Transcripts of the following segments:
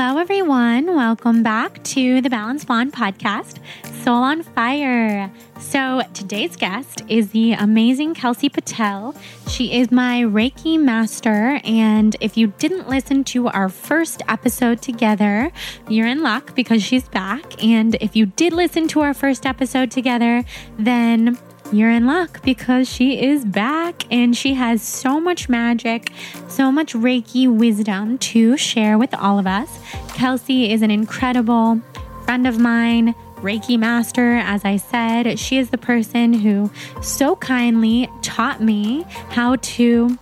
Hello, everyone. Welcome back to the Balanced Blonde podcast, Soul on Fire. So, today's guest is the amazing Kelsey Patel. She is my Reiki master. And if you didn't listen to our first episode together, you're in luck because she's back. And if you did listen to our first episode together, then you're in luck because she is back and she has so much magic, so much Reiki wisdom to share with all of us. Kelsey is an incredible friend of mine, Reiki master. As I said, she is the person who so kindly taught me how to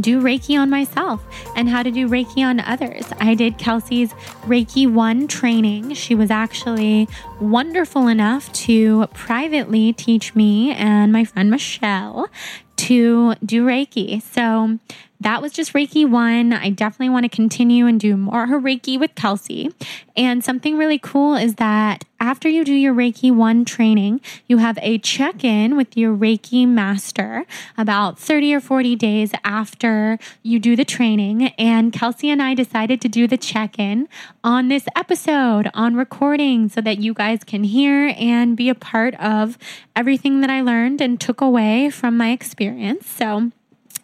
do Reiki on myself and how to do Reiki on others. I did Kelsey's Reiki 1 training. She was actually wonderful enough to privately teach me and my friend Michelle to do Reiki. So that was just Reiki 1. I definitely want to continue and do more Reiki with Kelsey. And something really cool is that after you do your Reiki 1 training, you have a check in with your Reiki master about 30 or 40 days after you do the training. And Kelsey and I decided to do the check in on this episode on recording so that you guys can hear and be a part of everything that I learned and took away from my experience. So,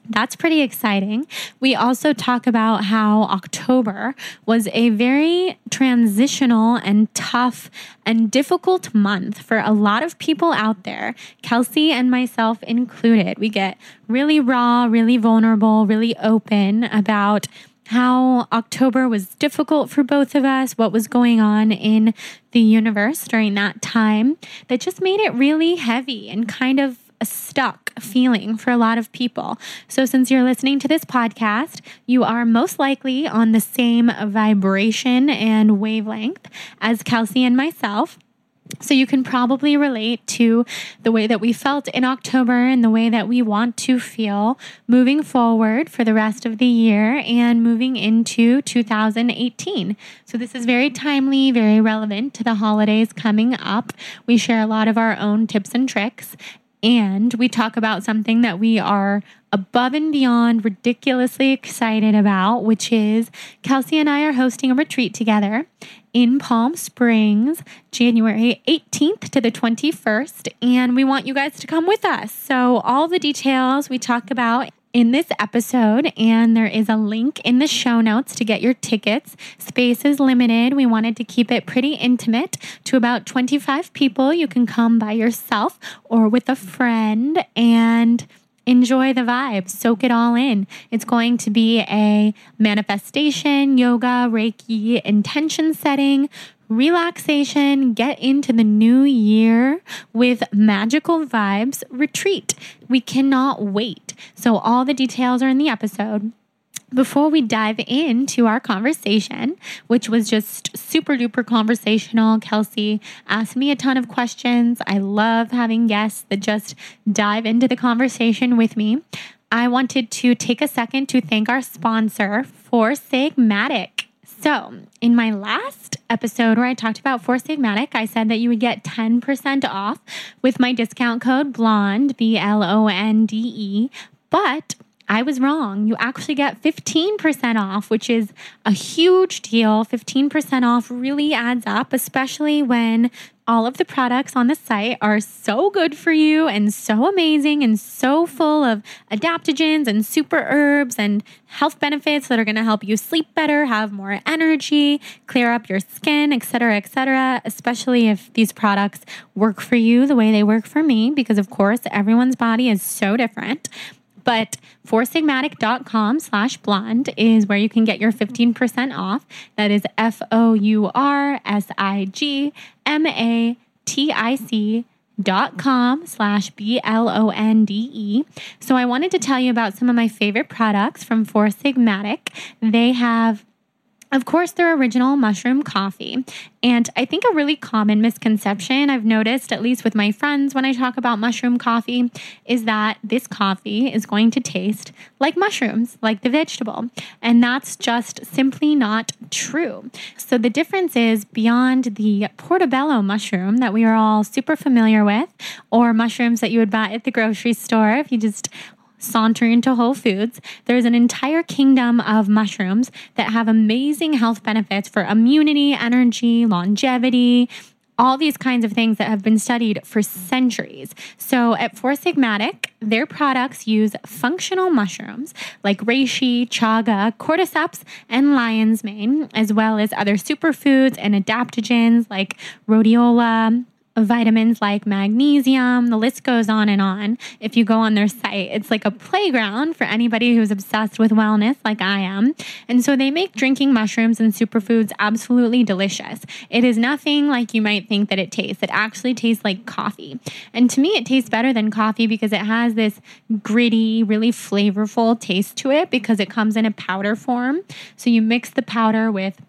that's pretty exciting. We also talk about how October was a very transitional and tough and difficult month for a lot of people out there, Kelsey and myself included. We get really raw, really vulnerable, really open about how October was difficult for both of us, what was going on in the universe during that time that just made it really heavy and kind of a stuck feeling for a lot of people. So, since you're listening to this podcast, you are most likely on the same vibration and wavelength as Kelsey and myself. So, you can probably relate to the way that we felt in October and the way that we want to feel moving forward for the rest of the year and moving into 2018. So, this is very timely, very relevant to the holidays coming up. We share a lot of our own tips and tricks. And we talk about something that we are above and beyond ridiculously excited about, which is Kelsey and I are hosting a retreat together in Palm Springs, January 18th to the 21st. And we want you guys to come with us. So, all the details we talk about in this episode, and there is a link in the show notes to get your tickets. Space is limited. We wanted to keep it pretty intimate to about 25 people. You can come by yourself or with a friend and enjoy the vibe, soak it all in. It's going to be a manifestation, yoga, Reiki, intention setting, relaxation, get into the new year with magical vibes retreat. We cannot wait. So, all the details are in the episode. Before we dive into our conversation, which was just super duper conversational, Kelsey asked me a ton of questions. I love having guests that just dive into the conversation with me. I wanted to take a second to thank our sponsor, Four Sigmatic. So, in my last episode where I talked about Four Sigmatic, I said that you would get 10% off with my discount code BLONDE, B L O N D E. But I was wrong. You actually get 15% off, which is a huge deal. 15% off really adds up, especially when all of the products on the site are so good for you and so amazing and so full of adaptogens and super herbs and health benefits that are going to help you sleep better, have more energy, clear up your skin, etc., etc. especially if these products work for you the way they work for me because of course everyone's body is so different. But foursigmatic.com slash blonde is where you can get your 15% off. That is F O U R S I G M A T I C dot com slash b-l-o-n-d-e so i wanted to tell you about some of my favorite products from four sigmatic they have of course, their original mushroom coffee. And I think a really common misconception I've noticed, at least with my friends when I talk about mushroom coffee, is that this coffee is going to taste like mushrooms, like the vegetable. And that's just simply not true. So the difference is beyond the portobello mushroom that we are all super familiar with, or mushrooms that you would buy at the grocery store if you just saunter into Whole Foods, there's an entire kingdom of mushrooms that have amazing health benefits for immunity, energy, longevity, all these kinds of things that have been studied for centuries. So at Four Sigmatic, their products use functional mushrooms like reishi, chaga, cordyceps, and lion's mane, as well as other superfoods and adaptogens like rhodiola, vitamins like magnesium. The list goes on and on. If you go on their site, it's like a playground for anybody who's obsessed with wellness, like I am. And so they make drinking mushrooms and superfoods absolutely delicious. It is nothing like you might think that it tastes. It actually tastes like coffee. And to me, it tastes better than coffee because it has this gritty, really flavorful taste to it because it comes in a powder form. So you mix the powder with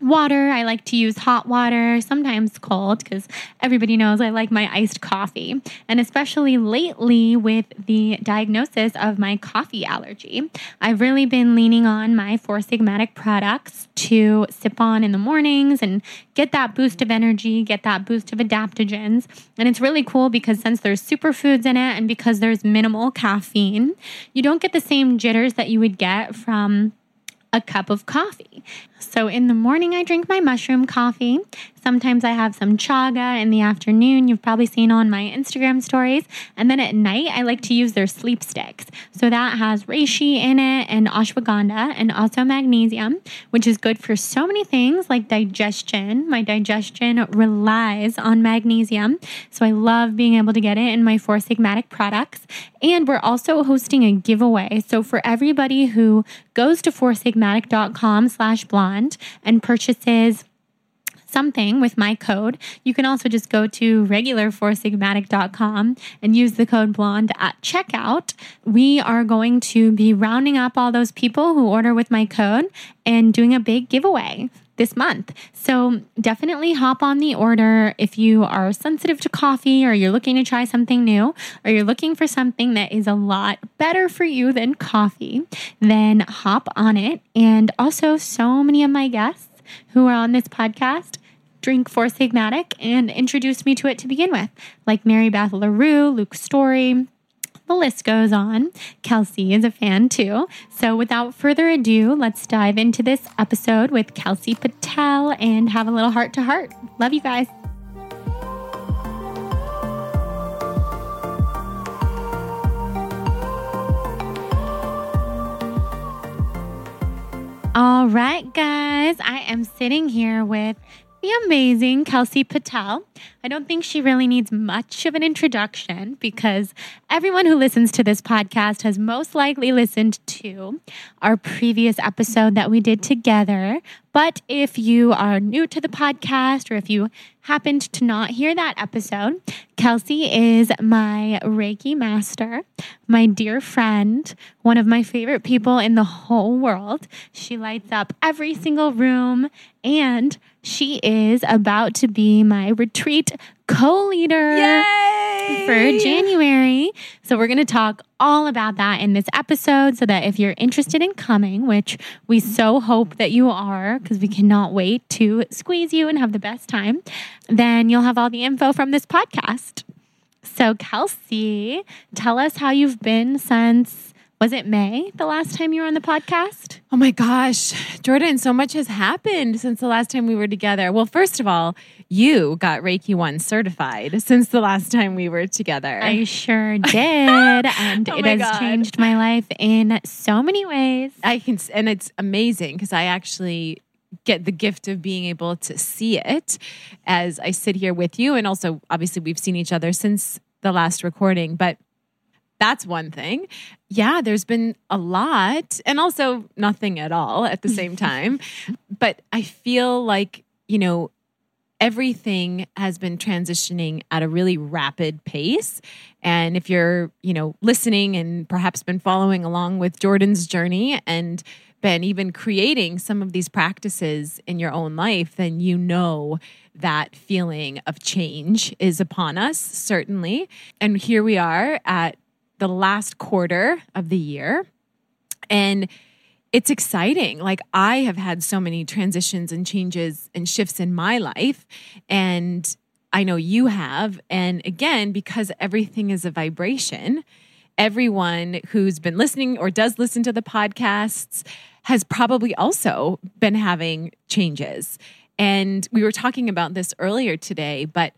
water. I like to use hot water, sometimes cold, because everybody knows I like my iced coffee. And especially lately with the diagnosis of my coffee allergy, I've really been leaning on my Four Sigmatic products to sip on in the mornings and get that boost of energy, get that boost of adaptogens. And it's really cool because since there's superfoods in it and because there's minimal caffeine, you don't get the same jitters that you would get from a cup of coffee. So in the morning, I drink my mushroom coffee. Sometimes I have some chaga in the afternoon. You've probably seen on my Instagram stories. And then at night, I like to use their sleep sticks. So that has reishi in it and ashwagandha and also magnesium, which is good for so many things like digestion. My digestion relies on magnesium. So I love being able to get it in my Four Sigmatic products. And we're also hosting a giveaway. So for everybody who goes to foursigmatic.com slash blog, Blonde and purchases something with my code. You can also just go to regular4sigmatic.com and use the code blonde at checkout. We are going to be rounding up all those people who order with my code and doing a big giveaway this month. So definitely hop on the order if you are sensitive to coffee or you're looking to try something new or you're looking for something that is a lot better for you than coffee, then hop on it. And also, so many of my guests who are on this podcast drink Four Sigmatic and introduced me to it to begin with, like Mary Beth LaRue, Luke Story, the list goes on. Kelsey is a fan too. So without further ado, let's dive into this episode with Kelsey Patel and have a little heart to heart. Love you guys. All right, guys, I am sitting here with the amazing Kelsey Patel. I don't think she really needs much of an introduction because everyone who listens to this podcast has most likely listened to our previous episode that we did together. But if you are new to the podcast or if you happened to not hear that episode, Kelsey is my Reiki master, my dear friend, one of my favorite people in the whole world. She lights up every single room and she is about to be my retreat co leader for January. So, we're going to talk all about that in this episode so that if you're interested in coming, which we so hope that you are, because we cannot wait to squeeze you and have the best time, then you'll have all the info from this podcast. So, Kelsey, tell us how you've been since Was it May the last time you were on the podcast? Oh my gosh, Jordan, so much has happened since the last time we were together. Well, first of all, you got Reiki 1 certified since the last time we were together. I sure did. And Oh it has God. changed my life in so many ways. I can, and it's amazing because I actually get the gift of being able to see it as I sit here with you. And also, obviously, we've seen each other since the last recording, but that's one thing. Yeah, there's been a lot and also nothing at all at the same time. but I feel like, you know, everything has been transitioning at a really rapid pace. And if you're, you know, listening and perhaps been following along with Jordan's journey and been even creating some of these practices in your own life, then you know that feeling of change is upon us, certainly. And here we are at the last quarter of the year. And it's exciting. Like I have had so many transitions and changes and shifts in my life. And I know you have. And again, because everything is a vibration, everyone who's been listening or does listen to the podcasts has probably also been having changes. And we were talking about this earlier today, but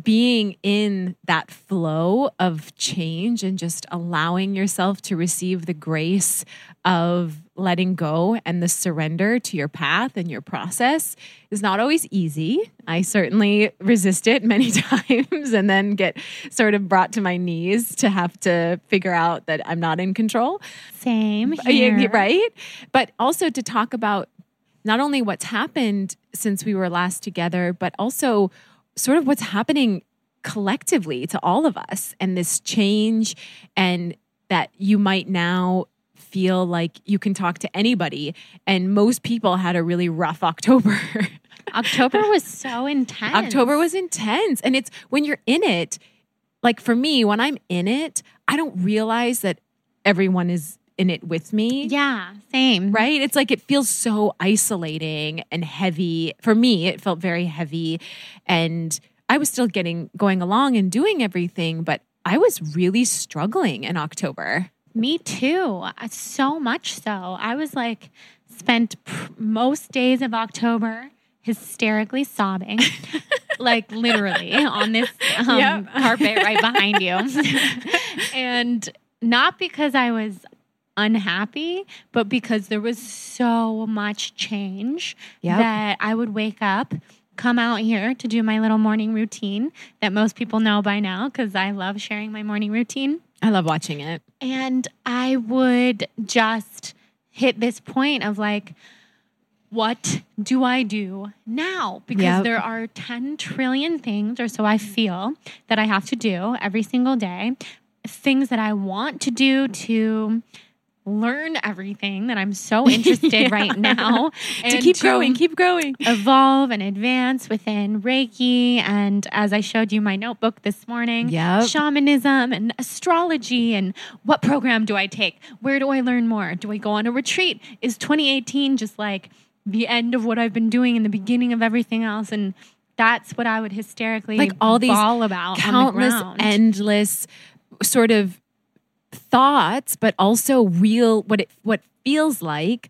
being in that flow of change and just allowing yourself to receive the grace of letting go and the surrender to your path and your process is not always easy. I certainly resist it many times and then get sort of brought to my knees to have to figure out that I'm not in control. Same here. right? But also to talk about not only what's happened since we were last together, but also sort of what's happening collectively to all of us and this change, and that you might now feel like you can talk to anybody. And most people had a really rough October. October was so intense. October was intense. And it's when you're in it, like for me, when I'm in it, I don't realize that everyone is in it with me. Yeah, same. Right? It's like it feels so isolating and heavy. For me, it felt very heavy. And I was still getting going along and doing everything, but I was really struggling in October. Me too. Uh, So much so. I was like, spent pr- most days of October hysterically sobbing, like literally on this um, Yep. carpet right behind you. and not because I was unhappy, but because there was so much change Yep. that I would wake up. Come out here to do my little morning routine that most people know by now because I love sharing my morning routine I love watching it. and I would just hit this point of like, what do I do now? Because Yep. there are 10 trillion things, or so I feel, that I have to do every single day. Things that I want to do to learn everything that I'm so interested right now. to keep growing, keep growing. evolve and advance within Reiki. And as I showed you my notebook this morning, Yep. shamanism and astrology. And what program do I take? Where do I learn more? Do I go on a retreat? Is 2018 just like the end of what I've been doing and the beginning of everything else? And that's what I would hysterically Like all these all about countless the endless sort of thoughts but also real what it what feels like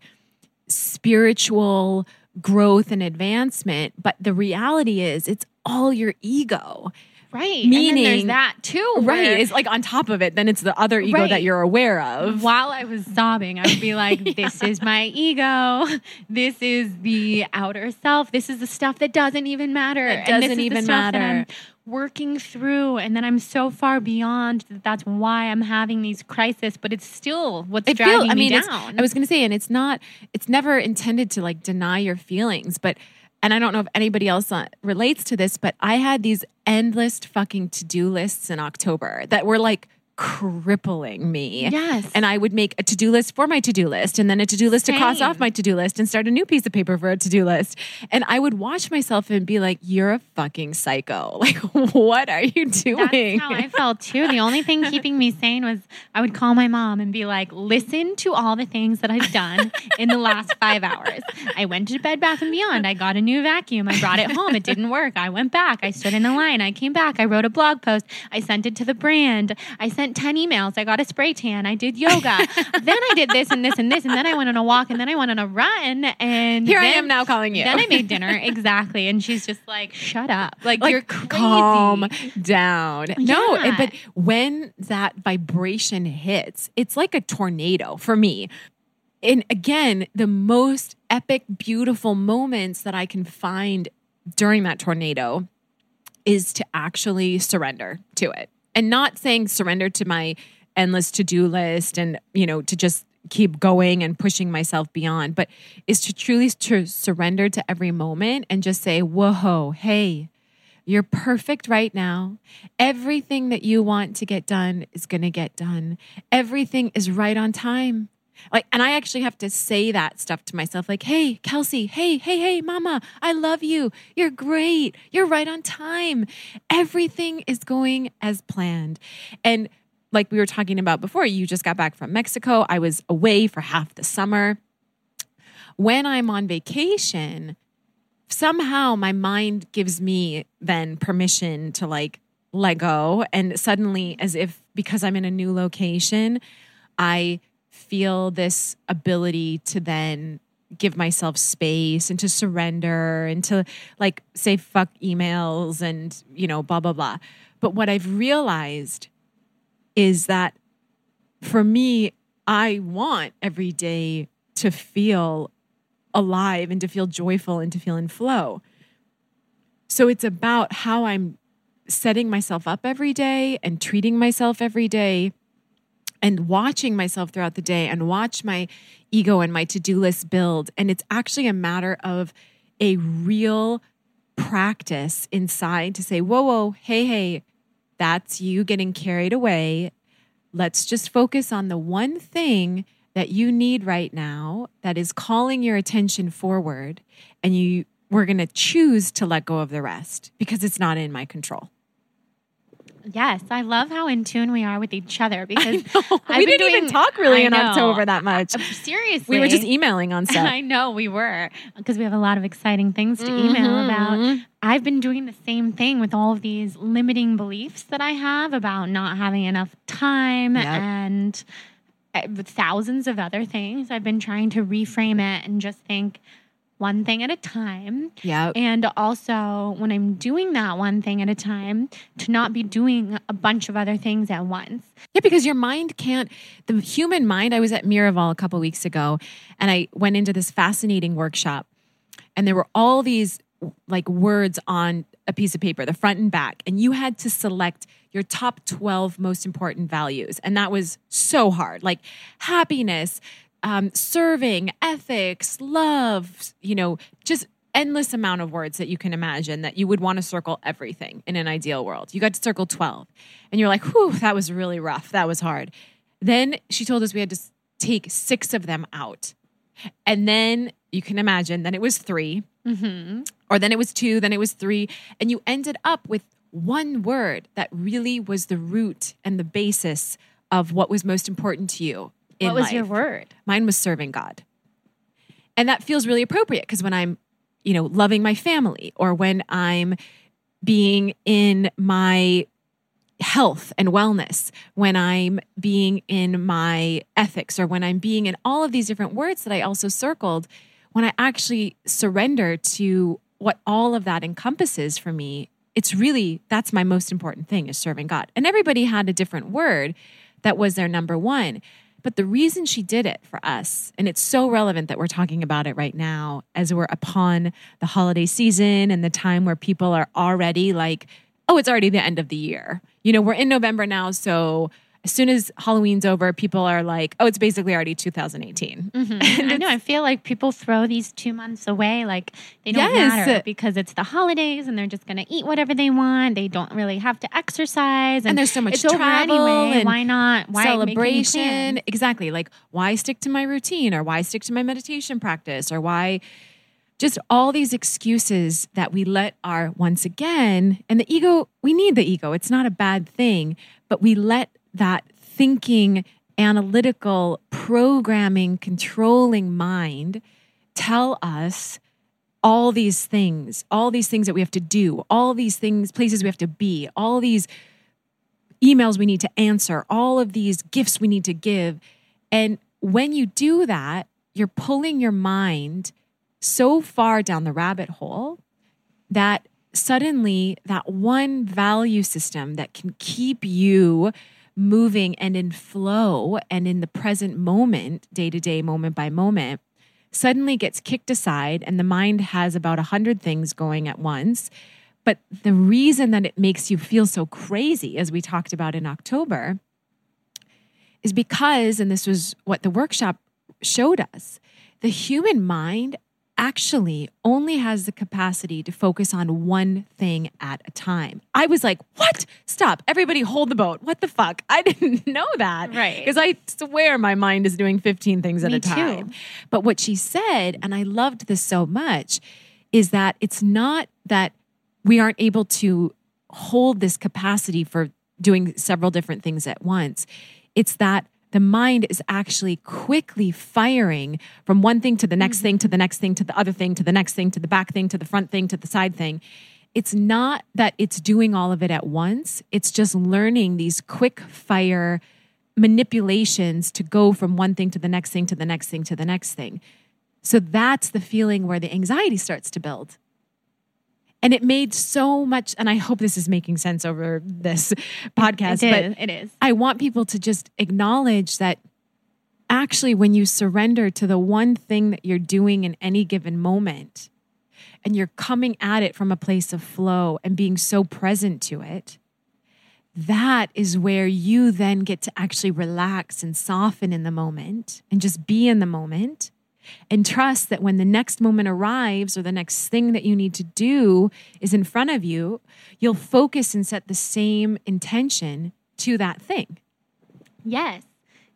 spiritual growth and advancement but the reality is it's all your ego right. and then there's meaning- that too. right it's like on top of it then it's the other ego Right. that you're aware of While I was sobbing, I would be like, This is my ego. This is the outer self. This is the stuff that doesn't even matter. It doesn't even matter. Working through. And then I'm so far beyond that that's why I'm having these crises, but it's still what's it dragging feels i me mean it's, down. i was going to say and it's not it's never intended to like deny your feelings but and i don't know if anybody else uh, relates to this but i had these endless fucking to-do lists in october that were like crippling me Yes. and i would make a to-do list for my to-do list and then a to-do list to cross off my to-do list and start a new piece of paper for a to-do list and i would watch myself and be like you're a fucking psycho like what are you doing That's how I felt too. The only thing keeping me sane was I would call my mom and be like, listen to all the things that I've done in the last five hours. I went to Bed Bath and Beyond. I got a new vacuum. I brought it home. It didn't work. I went back. I stood in the line. I came back. I wrote a blog post. I sent it to the brand. I sent sent 10 emails. I got a spray tan. I did yoga. then I did this and this and this. And then I went on a walk and then I went on a run. And Here I am now calling you. Then I made dinner. exactly. And she's just like, shut up. Like, like you're crazy. calm down. No, Yeah. but when that vibration hits, it's like a tornado for me. And again, the most epic, beautiful moments that I can find during that tornado is to actually surrender to it and not saying surrender to my endless to-do list and you know to just keep going and pushing myself beyond but is to truly to surrender to every moment and just say whoa hey you're perfect right now. Everything that you want to get done is going to get done. Everything is right on time. Like, and I actually have to say that stuff to myself like, hey, Kelsey, hey, hey, hey, mama, I love you. You're great. You're right on time. Everything is going as planned. And like we were talking about before, you just got back from Mexico. I was away for half the summer. When I'm on vacation, somehow my mind gives me then permission to like let go. And suddenly, as if because I'm in a new location, I feel this ability to then give myself space and to surrender and to like say fuck emails and, you know, blah, blah, blah. But what I've realized is that for me, I want every day to feel alive and to feel joyful and to feel in flow. So it's about how I'm setting myself up every day and treating myself every day and watching myself throughout the day and watch my ego and my to-do list build. And it's actually a matter of a real practice inside to say whoa whoa hey hey that's you getting carried away. Let's just focus on the one thing that you need right now that is calling your attention forward. And you we're going to choose to let go of the rest because it's not in my control Yes, I love how in tune we are with each other because we didn't even talk really I in know. October that much. Seriously, We were just emailing on stuff. I know we were because we have a lot of exciting things to email Mm-hmm. about. I've been doing the same thing with all of these limiting beliefs that I have about not having enough time Yep. and uh, thousands of other things. I've been trying to reframe it and just think one thing at a time. Yeah. And also, when I'm doing that one thing at a time, to not be doing a bunch of other things at once. Yeah, because your mind can't, the human mind. I was at Miraval a couple weeks ago and I went into this fascinating workshop, and there were all these like words on a piece of paper, the front and back, and you had to select your top 12 most important values. And that was so hard like happiness, um, serving, ethics, love, you know, just endless amount of words that you can imagine that you would want to circle everything in an ideal world. You got to circle 12. And you're like, whew, that was really rough. That was hard. Then she told us we had to take six of them out. And then you can imagine, then it was 3 or then it was two, then it was three. And you ended up with one word that really was the root and the basis of what was most important to you. What was your word? Mine was serving God. And that feels really appropriate because when I'm, you know, loving my family or when I'm being in my health and wellness, when I'm being in my ethics or when I'm being in all of these different words that I also circled, when I actually surrender to what all of that encompasses for me, it's really that's my most important thing is serving God. And everybody had a different word that was their number one. But the reason she did it for us, and it's so relevant that we're talking about it right now as we're upon the holiday season and the time where people are already like, oh, it's already the end of the year. You know, we're in November now. So as soon as Halloween's over, people are like, oh, it's basically already 2018. Mm-hmm. I know. I feel like people throw these two months away like they don't Yes. matter because it's the holidays and they're just going to eat whatever they want. They don't really have to exercise. And, And there's so much it's travel anyway. and why not? Why celebration. Exactly. Like, why stick to my routine or why stick to my meditation practice or why just all these excuses that we let our, once again, and the ego, we need the ego. It's not a bad thing, but we let that thinking, analytical, programming, controlling mind tell us all these things, all these things that we have to do, all these things, places we have to be, all these emails we need to answer, all of these gifts we need to give. And when you do that, you're pulling your mind so far down the rabbit hole that suddenly that one value system that can keep you moving and in flow and in the present moment, day to day, moment by moment, suddenly gets kicked aside and the mind has about a hundred things going at once. But the reason that it makes you feel so crazy, as we talked about in October, is because, and this was what the workshop showed us, the human mind actually only has the capacity to focus on one thing at a time. I was like, what? Stop. Everybody hold the boat. What the fuck? I didn't know that. Right. Because I swear my mind is doing 15 things at Me a time. too. But what she said, and I loved this so much, is that it's not that we aren't able to hold this capacity for doing several different things at once. It's that the mind is actually quickly firing from one thing to the next thing to the next thing to the other thing to the next thing to the back thing to the front thing to the side thing. It's not that it's doing all of it at once, it's just learning these quick fire manipulations to go from one thing to the next thing to the next thing to the next thing. So that's the feeling where the anxiety starts to build. And it made so much, and I hope this is making sense over this podcast. It but is. It is. I want people to just acknowledge that actually, when you surrender to the one thing that you're doing in any given moment, and you're coming at it from a place of flow and being so present to it, that is where you then get to actually relax and soften in the moment and just be in the moment and trust that when the next moment arrives or the next thing that you need to do is in front of you, you'll focus and set the same intention to that thing. Yes.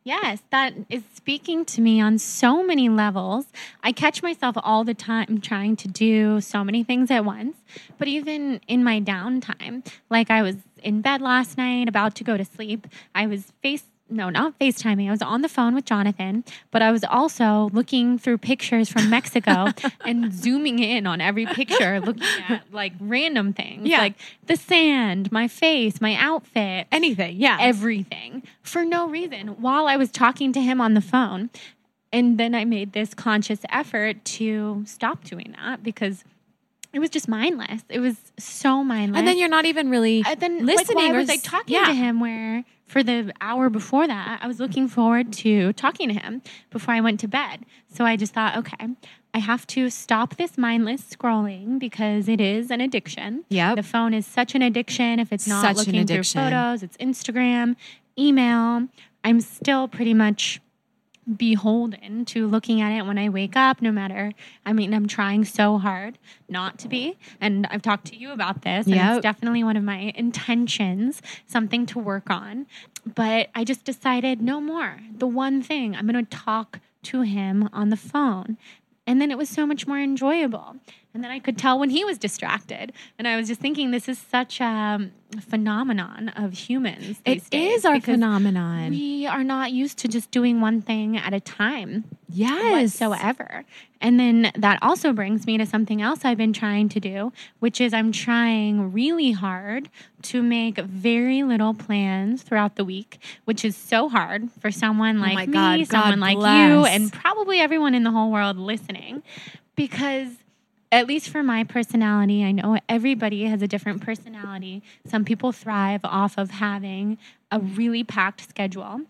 Yes, that is speaking to me on so many levels. I catch myself all the time trying to do so many things at once, but even in my downtime, like I was in bed last night about to go to sleep, I was face no, not FaceTiming. I was on the phone with Jonathan, but I was also looking through pictures from Mexico and zooming in on every picture, looking at like random things Yeah. like the sand, my face, my outfit, Anything, yeah. everything for no reason while I was talking to him on the phone. And then I made this conscious effort to stop doing that because it was just mindless. It was so mindless. and then you're not even really And then listening. Like, why or was I talking yeah. to him? Where for the hour before that, I was looking forward to talking to him before I went to bed. So I just thought, okay, I have to stop this mindless scrolling because it is an addiction. Yeah. the phone is such an addiction. If it's not Such looking through photos, it's Instagram, email. I'm still pretty much beholden to looking at it when I wake up, no matter. I mean, I'm trying so hard not to be. And I've talked to you about this, and Yep. it's definitely one of my intentions, something to work on. But I just decided no more. The one thing I'm going to talk to him on the phone. And then it was so much more enjoyable. And then I could tell when he was distracted. And I was just thinking, this is such a um, phenomenon of humans. It is our phenomenon. We are not used to just doing one thing at a time yes. whatsoever. And then that also brings me to something else I've been trying to do, which is I'm trying really hard to make very little plans throughout the week, which is so hard for someone oh like Oh me, God, God someone like you, and probably everyone in the whole world listening, because at least for my personality, I know everybody has a different personality. Some people thrive off of having a really packed schedule.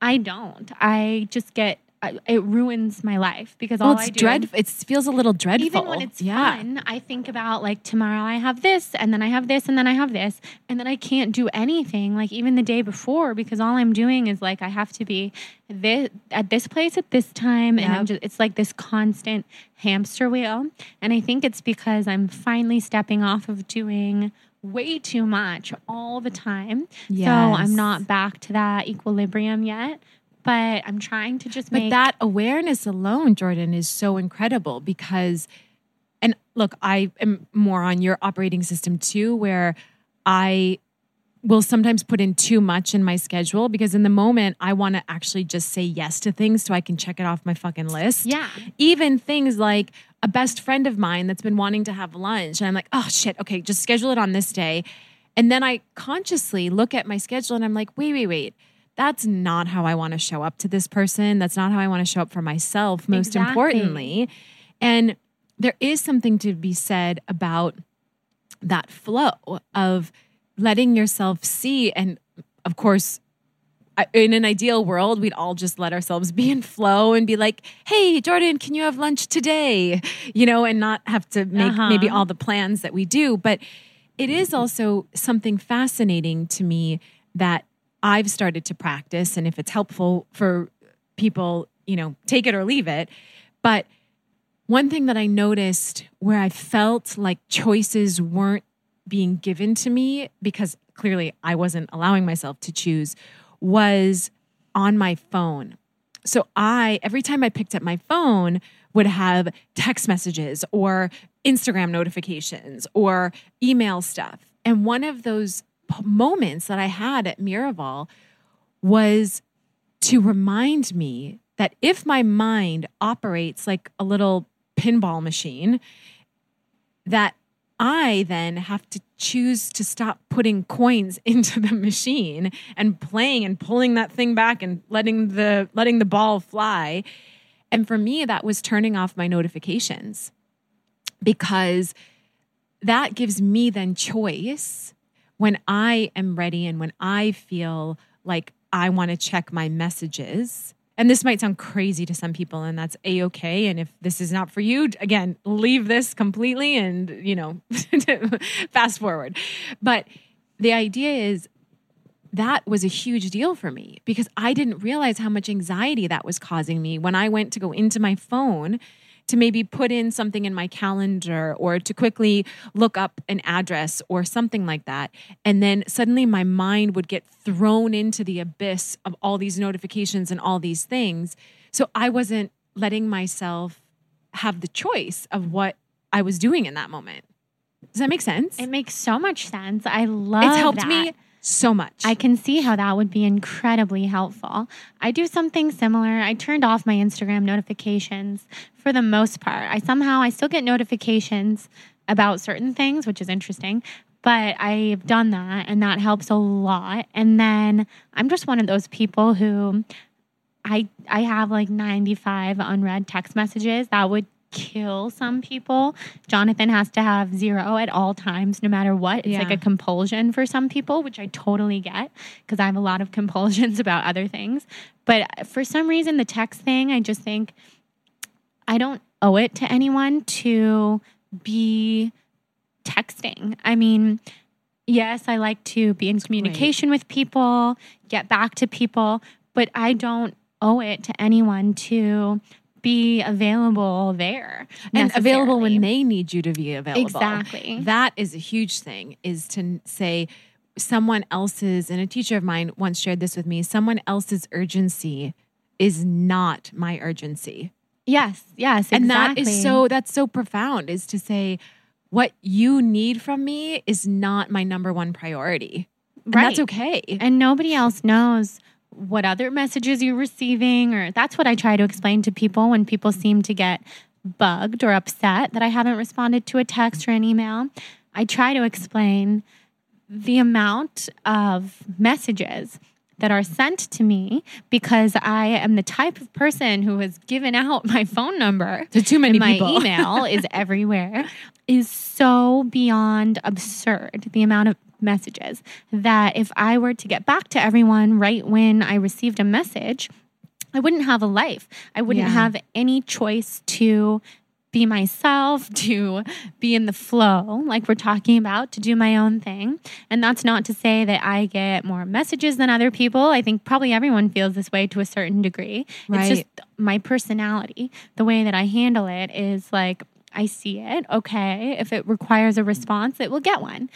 I don't. I just get I- it ruins my life because Well, all it's I do dreadful. It feels a little dreadful. even when it's yeah. fun, I think about like tomorrow I have this, and then I have this, and then I have this, and then I can't do anything like even the day before because all I'm doing is like I have to be this at this place at this time, and I'm just it's like this constant hamster wheel. And I think it's because I'm finally stepping off of doing way too much all the time. So I'm not back to that equilibrium yet. But I'm trying to just But make that awareness alone, Jordan, is so incredible because, and look, I am more on your operating system too, where I will sometimes put in too much in my schedule because in the moment I want to actually just say yes to things so I can check it off my fucking list. Yeah. Even things like a best friend of mine that's been wanting to have lunch. And I'm like, oh shit, okay, just schedule it on this day. And then I consciously look at my schedule and I'm like, wait, wait, wait. That's not how I want to show up to this person. That's not how I want to show up for myself, most Exactly. importantly. And there is something to be said about that flow of letting yourself see. And of course, in an ideal world, we'd all just let ourselves be in flow and be like, hey, Jordan, can you have lunch today? You know, and not have to make Uh-huh. maybe all the plans that we do. But it is also something fascinating to me that I've started to practice. And if it's helpful for people, you know, take it or leave it. But one thing that I noticed where I felt like choices weren't being given to me because clearly I wasn't allowing myself to choose was on my phone. So I, every time I picked up my phone, would have text messages or Instagram notifications or email stuff. And one of those moments that I had at Miraval was to remind me that if my mind operates like a little pinball machine, that I then have to choose to stop putting coins into the machine and playing and pulling that thing back and letting the letting the ball fly. And for me that was turning off my notifications because that gives me then choice when I am ready and when I feel like I want to check my messages. And this might sound crazy to some people, and that's a okay. And if this is not for you, again, leave this completely and, you know, fast forward. But the idea is that was a huge deal for me because I didn't realize how much anxiety that was causing me when I went to go into my phone to maybe put in something in my calendar or to quickly look up an address or something like that. And then suddenly my mind would get thrown into the abyss of all these notifications and all these things. So I wasn't letting myself have the choice of what I was doing in that moment. Does that make sense? It makes so much sense. I love it. it's helped that. me so much. I can see how that would be incredibly helpful. I do something similar. I turned off my Instagram notifications for the most part. I somehow I still get notifications about certain things, which is interesting, but I've done that and that helps a lot. And then I'm just one of those people who I I have like 95 unread text messages that would kill some people. Jonathan has to have zero at all times, no matter what. It's like a compulsion for some people, which I totally get because I have a lot of compulsions about other things. But for some reason, the text thing, I just think I don't owe it to anyone to be texting. I mean, yes, I like to be in communication with people, get back to people, but I don't owe it to anyone to be available there and available when they need you to be available. Exactly. That is a huge thing is to say someone else's and a teacher of mine once shared this with me, someone else's urgency is not my urgency. Yes, yes, And that is so that's so profound is to say what you need from me is not my number one priority. And that's okay. and nobody else knows what other messages you're receiving or that's what I try to explain to people when people seem to get bugged or upset that I haven't responded to a text or an email. I try to explain the amount of messages that are sent to me because I am the type of person who has given out my phone number To too many my people. email is everywhere is so beyond absurd the amount of messages that if I were to get back to everyone right when I received a message, I wouldn't have a life. I wouldn't Yeah. have any choice to be myself, to be in the flow, like we're talking about, to do my own thing. And that's not to say that I get more messages than other people. I think probably everyone feels this way to a certain degree. Right. It's just my personality. The way that I handle it is like, I see it. Okay. If it requires a response, it will get one.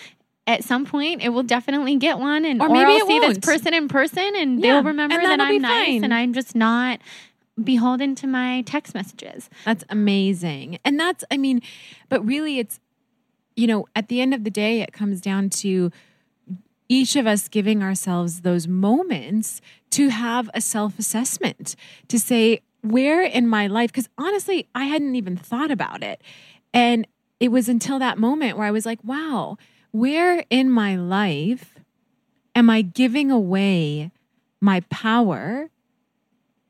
At some point, it will definitely get one, and Or or, maybe I'll see won't. this person in person, and Yeah, they'll remember and that I'm nice, fine. and I'm just not beholden to my text messages. That's amazing. And that's, I mean, but really it's, you know, at the end of the day, it comes down to each of us giving ourselves those moments to have a self assessment, to say, where in my life, because honestly, I hadn't even thought about it. And it was until that moment where I was like, wow, where in my life am I giving away my power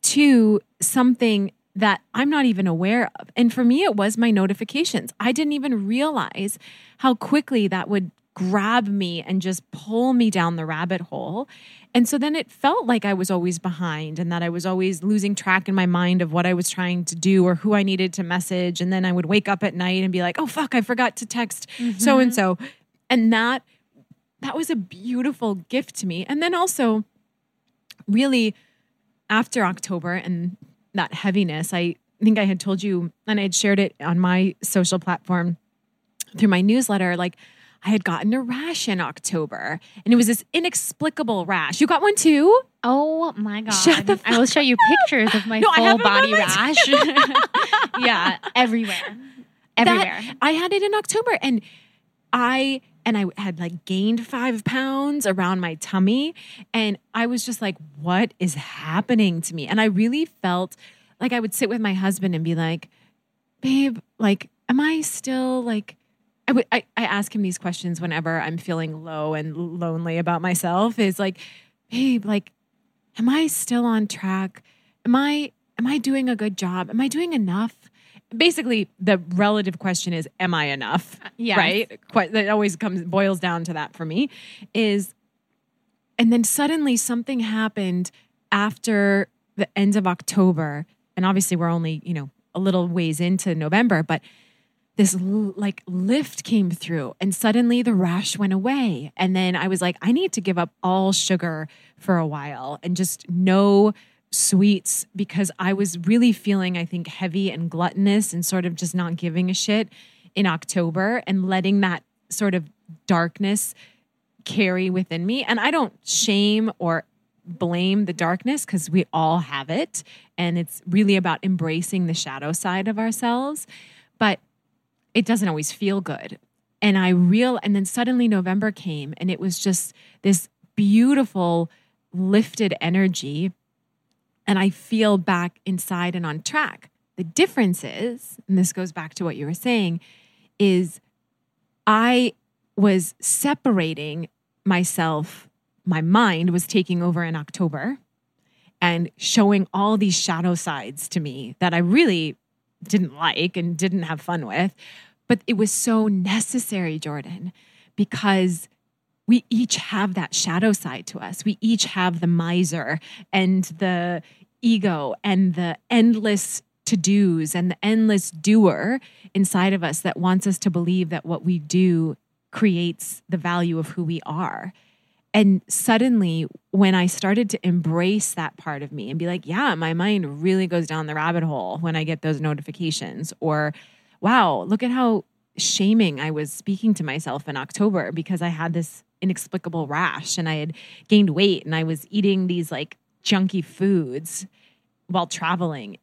to something that I'm not even aware of? And for me, it was my notifications. I didn't even realize how quickly that would grab me and just pull me down the rabbit hole. And so then it felt like I was always behind and that I was always losing track in my mind of what I was trying to do or who I needed to message. And then I would wake up at night and be like, oh, fuck, I forgot to text mm-hmm. so and so. And that, that was a beautiful gift to me. And then also, really, after October and that heaviness, I think I had told you, and I had shared it on my social platform through my newsletter, like, I had gotten a rash in October and it was this inexplicable rash. You got one too? Oh my god! Shut the I will show you pictures of my No, full body rash. yeah, everywhere, everywhere. That- I had it in October and I and I had like gained five pounds around my tummy. And I was just like, what is happening to me? And I really felt like I would sit with my husband and be like, babe, like, am I still like I would I, I ask him these questions whenever I'm feeling low and lonely about myself is like, babe, like, am I still on track? Am I am I doing a good job? Am I doing enough? Basically, the relative question is, am I enough? Uh, yes. Right? That always comes boils down to that for me. Is and then suddenly something happened after the end of October. And obviously we're only, you know, a little ways into November, but this like lift came through and suddenly the rash went away and then i was like i need to give up all sugar for a while and just no sweets because i was really feeling i think heavy and gluttonous and sort of just not giving a shit in october and letting that sort of darkness carry within me and i don't shame or blame the darkness because we all have it and it's really about embracing the shadow side of ourselves but it doesn't always feel good. And I real and then suddenly November came and it was just this beautiful lifted energy and I feel back inside and on track. The difference is, and this goes back to what you were saying, is I was separating myself, my mind was taking over in October and showing all these shadow sides to me that I really didn't like and didn't have fun with. But it was so necessary, Jordan, because we each have that shadow side to us. We each have the miser and the ego and the endless to dos and the endless doer inside of us that wants us to believe that what we do creates the value of who we are. And suddenly, when I started to embrace that part of me and be like, yeah, my mind really goes down the rabbit hole when I get those notifications, or wow, look at how shaming I was speaking to myself in October because I had this inexplicable rash and I had gained weight and I was eating these like junky foods while traveling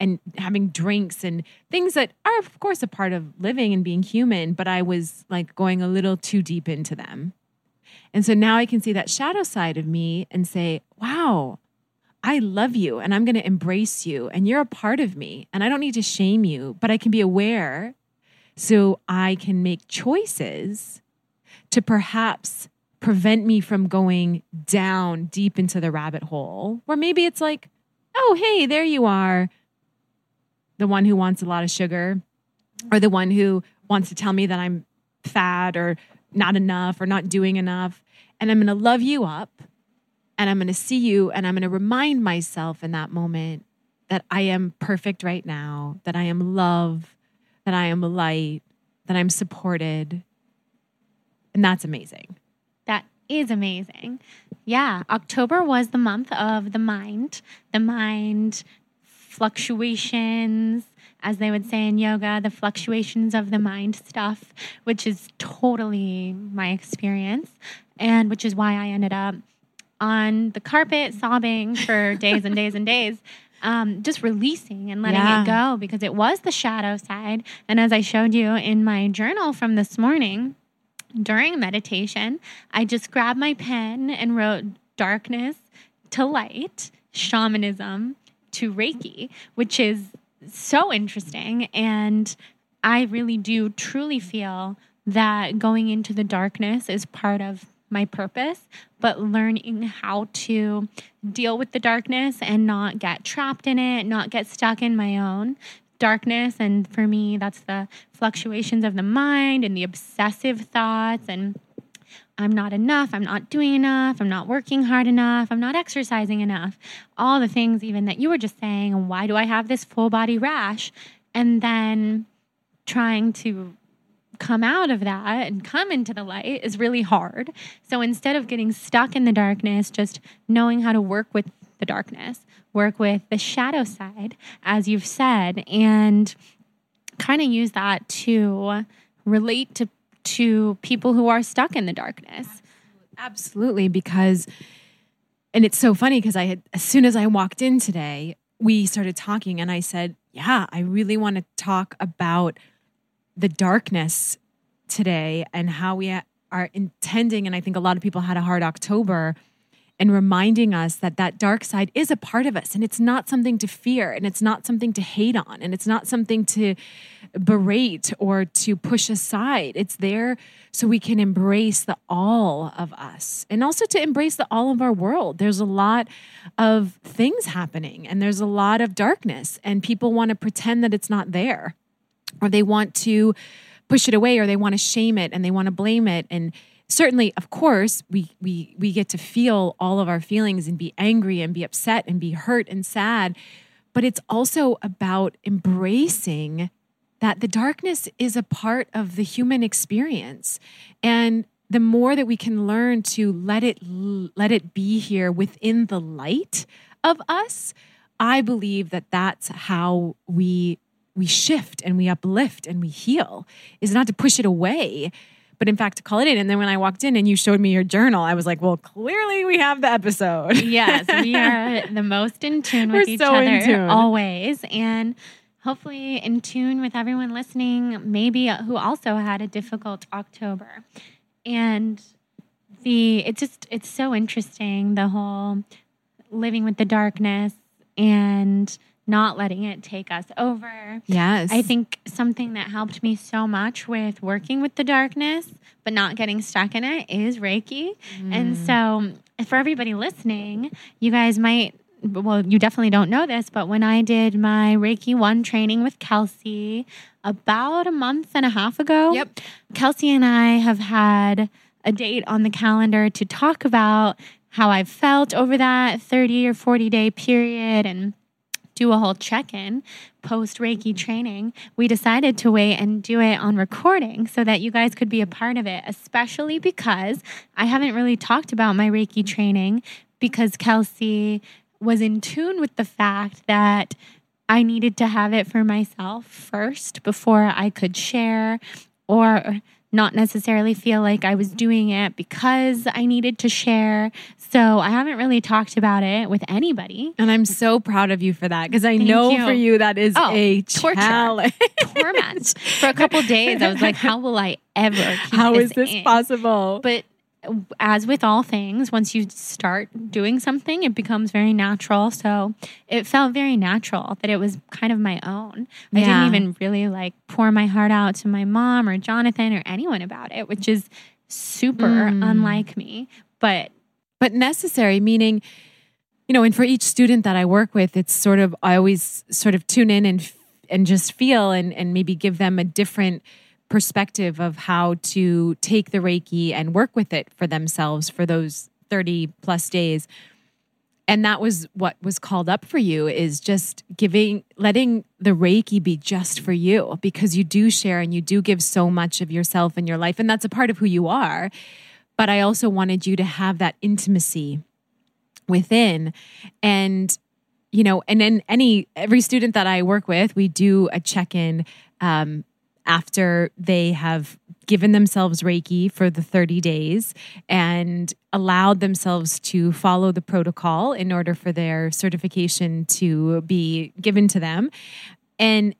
and having drinks and things that are, of course, a part of living and being human, but I was like going a little too deep into them. And so now I can see that shadow side of me and say, wow, I love you and I'm going to embrace you and you're a part of me and I don't need to shame you, but I can be aware so I can make choices to perhaps prevent me from going down deep into the rabbit hole. Or maybe it's like, oh, hey, there you are. The one who wants a lot of sugar or the one who wants to tell me that I'm fat or not enough or not doing enough. And I'm going to love you up and I'm going to see you and I'm going to remind myself in that moment that I am perfect right now, that I am love, that I am light, that I'm supported. And that's amazing. Is amazing. Yeah, October was the month of the mind, the mind fluctuations, as they would say in yoga, the fluctuations of the mind stuff, which is totally my experience, and which is why I ended up on the carpet sobbing for days and days and days. Um, just releasing and letting Yeah. it go because it was the shadow side. And as I showed you in my journal from this morning, during meditation, I just grabbed my pen and wrote darkness to light, shamanism to Reiki, which is so interesting. And I really do truly feel that going into the darkness is part of my purpose, but learning how to deal with the darkness and not get trapped in it, not get stuck in my own darkness. And for me, that's the fluctuations of the mind and the obsessive thoughts and I'm not enough, I'm not doing enough, I'm not working hard enough, I'm not exercising enough. All the things, even that you were just saying, why do I have this full body rash? And then trying to come out of that and come into the light is really hard. So instead of getting stuck in the darkness, just knowing how to work with the darkness, work with the shadow side, as you've said, and kind of use that to relate to to people who are stuck in the darkness. Absolutely, because, and it's so funny because I had, as soon as I walked in today, we started talking and I said, Yeah, I really want to talk about the darkness today and how we are intending. And I think a lot of people had a hard October and reminding us that that dark side is a part of us and it's not something to fear and it's not something to hate on and it's not something to berate or to push aside. It's there so we can embrace the all of us and also to embrace the all of our world. There's a lot of things happening and there's a lot of darkness and people want to pretend that it's not there or they want to push it away or they want to shame it and they want to blame it and certainly of course we we we get to feel all of our feelings and be angry and be upset and be hurt and sad. But it's also about embracing that the darkness is a part of the human experience. And the more that we can learn to let it let it be here within the light of us i believe that that's how we we shift and we uplift and we heal is not to push it away but in fact to call it in. And then when I walked in and you showed me your journal, I was like, well, clearly we have the episode. yes, we are the most in tune with We're each so other always. And hopefully in tune with everyone listening, maybe uh, who also had a difficult October. And the it's just it's so interesting the whole living with the darkness and not letting it take us over. Yes. I think something that helped me so much with working with the darkness, but not getting stuck in it, is Reiki. Mm. And so, for everybody listening, you guys might. Well, you definitely don't know this, but when I did my Reiki 1 training with Kelsey about a month and a half ago, yep. Kelsey and I have had a date on the calendar to talk about how I've felt over that 30 or 40 day period and do a whole check in post Reiki training, we decided to wait and do it on recording so that you guys could be a part of it, especially because I haven't really talked about my Reiki training because Kelsey was in tune with the fact that I needed to have it for myself first before I could share or not necessarily feel like I was doing it because I needed to share. So I haven't really talked about it with anybody. And I'm so proud of you for that because I Thank know you. for you that is oh, a torture, challenge. torment. For a couple days, I was like, how will I ever? How this is this in? possible? But as with all things, once you start doing something, it becomes very natural. So it felt very natural that it was kind of my own. Yeah. I didn't even really like pour my heart out to my mom or Jonathan or anyone about it, which is super mm. unlike me, but but necessary meaning you know, and for each student that I work with, it's sort of I always sort of tune in and and just feel and and maybe give them a different perspective of how to take the Reiki and work with it for themselves for those 30 plus days. And that was what was called up for you is just giving, letting the Reiki be just for you because you do share and you do give so much of yourself and your life. And that's a part of who you are. But I also wanted you to have that intimacy within. And, you know, and then any, every student that I work with, we do a check in um, after they have given themselves Reiki for the 30 days and allowed themselves to follow the protocol in order for their certification to be given to them. And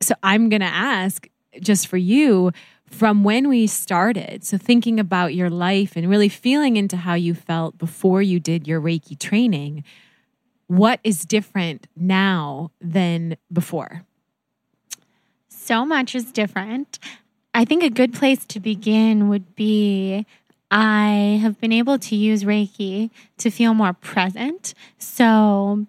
so I'm going to ask just for you from when we started, so thinking about your life and really feeling into how you felt before you did your Reiki training, what is different now than before? So much is different. I think a good place to begin would be I have been able to use Reiki to feel more present. So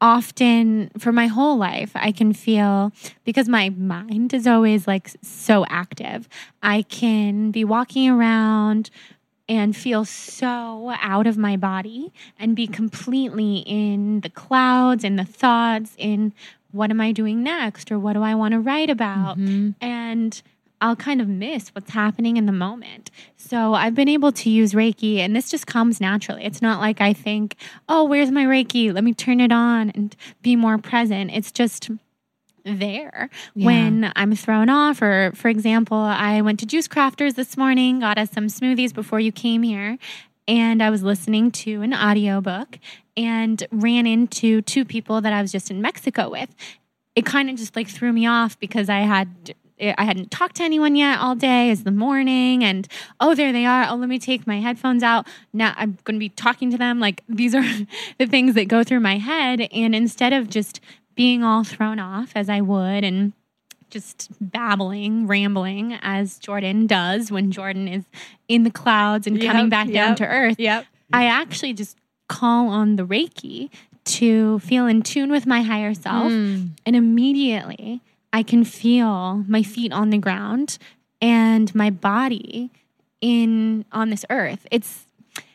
often for my whole life, I can feel because my mind is always like so active, I can be walking around and feel so out of my body and be completely in the clouds and the thoughts in what am I doing next or what do I want to write about? Mm-hmm. And I'll kind of miss what's happening in the moment. So I've been able to use Reiki, and this just comes naturally. It's not like I think, oh, where's my Reiki? Let me turn it on and be more present. It's just there Yeah. when I'm thrown off. Or, for example, I went to Juice Crafters this morning, got us some smoothies before you came here, and I was listening to an audiobook and ran into two people that I was just in Mexico with. It kind of just like threw me off because I had I hadn't talked to anyone yet all day. It's the morning, and oh, there they are. Oh, let me take my headphones out. Now I'm going to be talking to them. Like these are the things that go through my head, and instead of just being all thrown off as I would and just babbling, rambling as Jordan does when Jordan is in the clouds and coming Yep, back down to earth. Yep. I actually just call on the Reiki to feel in tune with my higher self. Mm. And immediately I can feel my feet on the ground and my body in on this earth. It's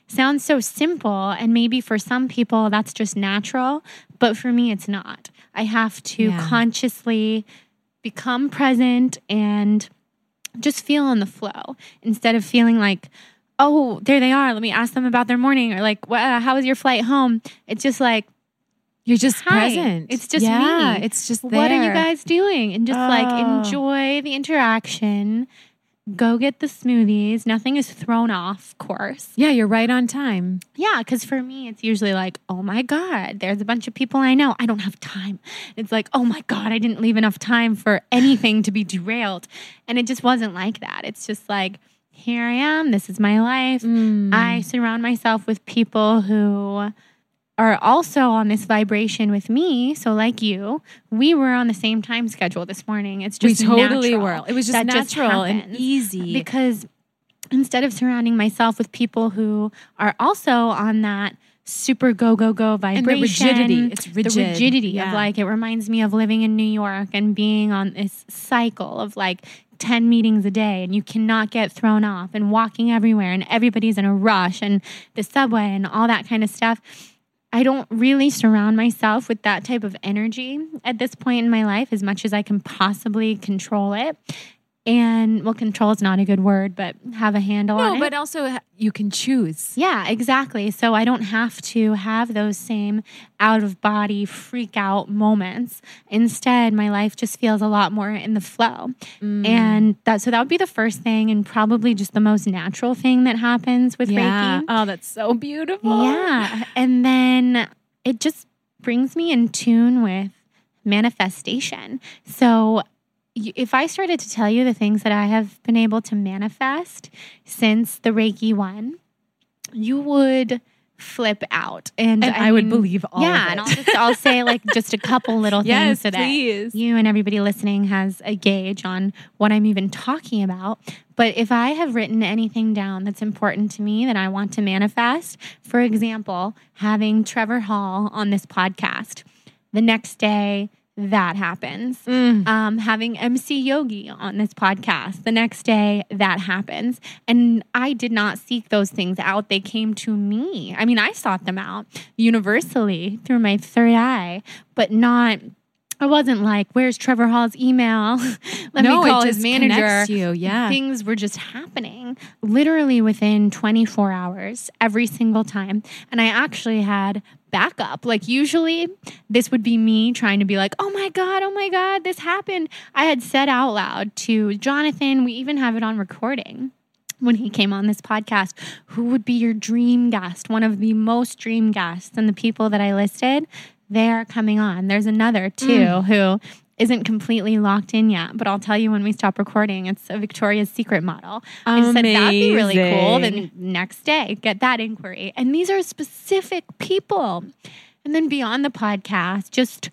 sounds so simple and maybe for some people that's just natural, but for me it's not. I have to Yeah. consciously become present and just feel on the flow instead of feeling like oh there they are let me ask them about their morning or like "Wha- how was your flight home it's just like You're just Hi. present. It's just yeah, me. It's just what are you guys doing and just like Oh. enjoy the interaction go get the smoothies. Nothing is thrown off course. Yeah, you're right on time. yeah because for me it's usually like oh my god there's a bunch of people i know. I don't have time. It's like oh my god i didn't leave enough time for anything to be derailed. And it just wasn't like that. It's just like here i am. This is my life. Mm. I surround myself with people who are also on this vibration with me. So, like you, we were on the same time schedule this morning. It's we just totally natural. were. It was just That natural and easy. because instead of surrounding myself with people who are also on that super go go go and vibration, the rigidity. It's rigid. the rigidity Yeah. of like it reminds me of living in New York and being on this cycle of like 10 meetings a day and you cannot get thrown off and walking everywhere and everybody's in a rush and the subway and all that kind of stuff. I don't really surround myself with that type of energy at this point in my life as much as I can possibly control it. And well, control is not a good word, but have a handle on no, it. but also you can choose. Yeah, exactly. So I don't have to have those same out of body freak out moments. Instead, my life just feels a lot more in the flow. Mm. And that so that would be the first thing and probably just the most natural thing that happens with Yeah. Reiki. Oh, that's so beautiful. Yeah. And then it just brings me in tune with manifestation. So if I started to tell you the things that I have been able to manifest since the Reiki one, you would flip out. And, And I would mean, believe all Yeah, of and. I'll just I'll say like just a couple little things Yes, so that please. you and everybody listening has a gauge on what I'm even talking about. But if I have written anything down that's important to me that I want to manifest, for example, having Trevor Hall on this podcast, the next day that happens. Mm. Um, having MC Yogi on this podcast, the next day that happens. And I did not seek those things out. They came to me. I mean, I sought them out universally through my third eye, but not. I wasn't like, "Where's Trevor Hall's email? Let No, me call his manager." you, yeah. things were just happening literally within 24 hours every single time. And I actually had backup. Like, usually, this would be me trying to be like, oh my God, oh my God, this happened. I had said out loud to Jonathan, we even have it on recording when he came on this podcast, who would be your dream guest? One of the most dream guests and the people that I listed, they are coming on. There's another too mm. who isn't completely locked in yet, but I'll tell you when we stop recording. It's a Victoria's Secret model. I said that'd be really cool. Then next day, get that inquiry. And these are specific people. And then beyond the podcast, just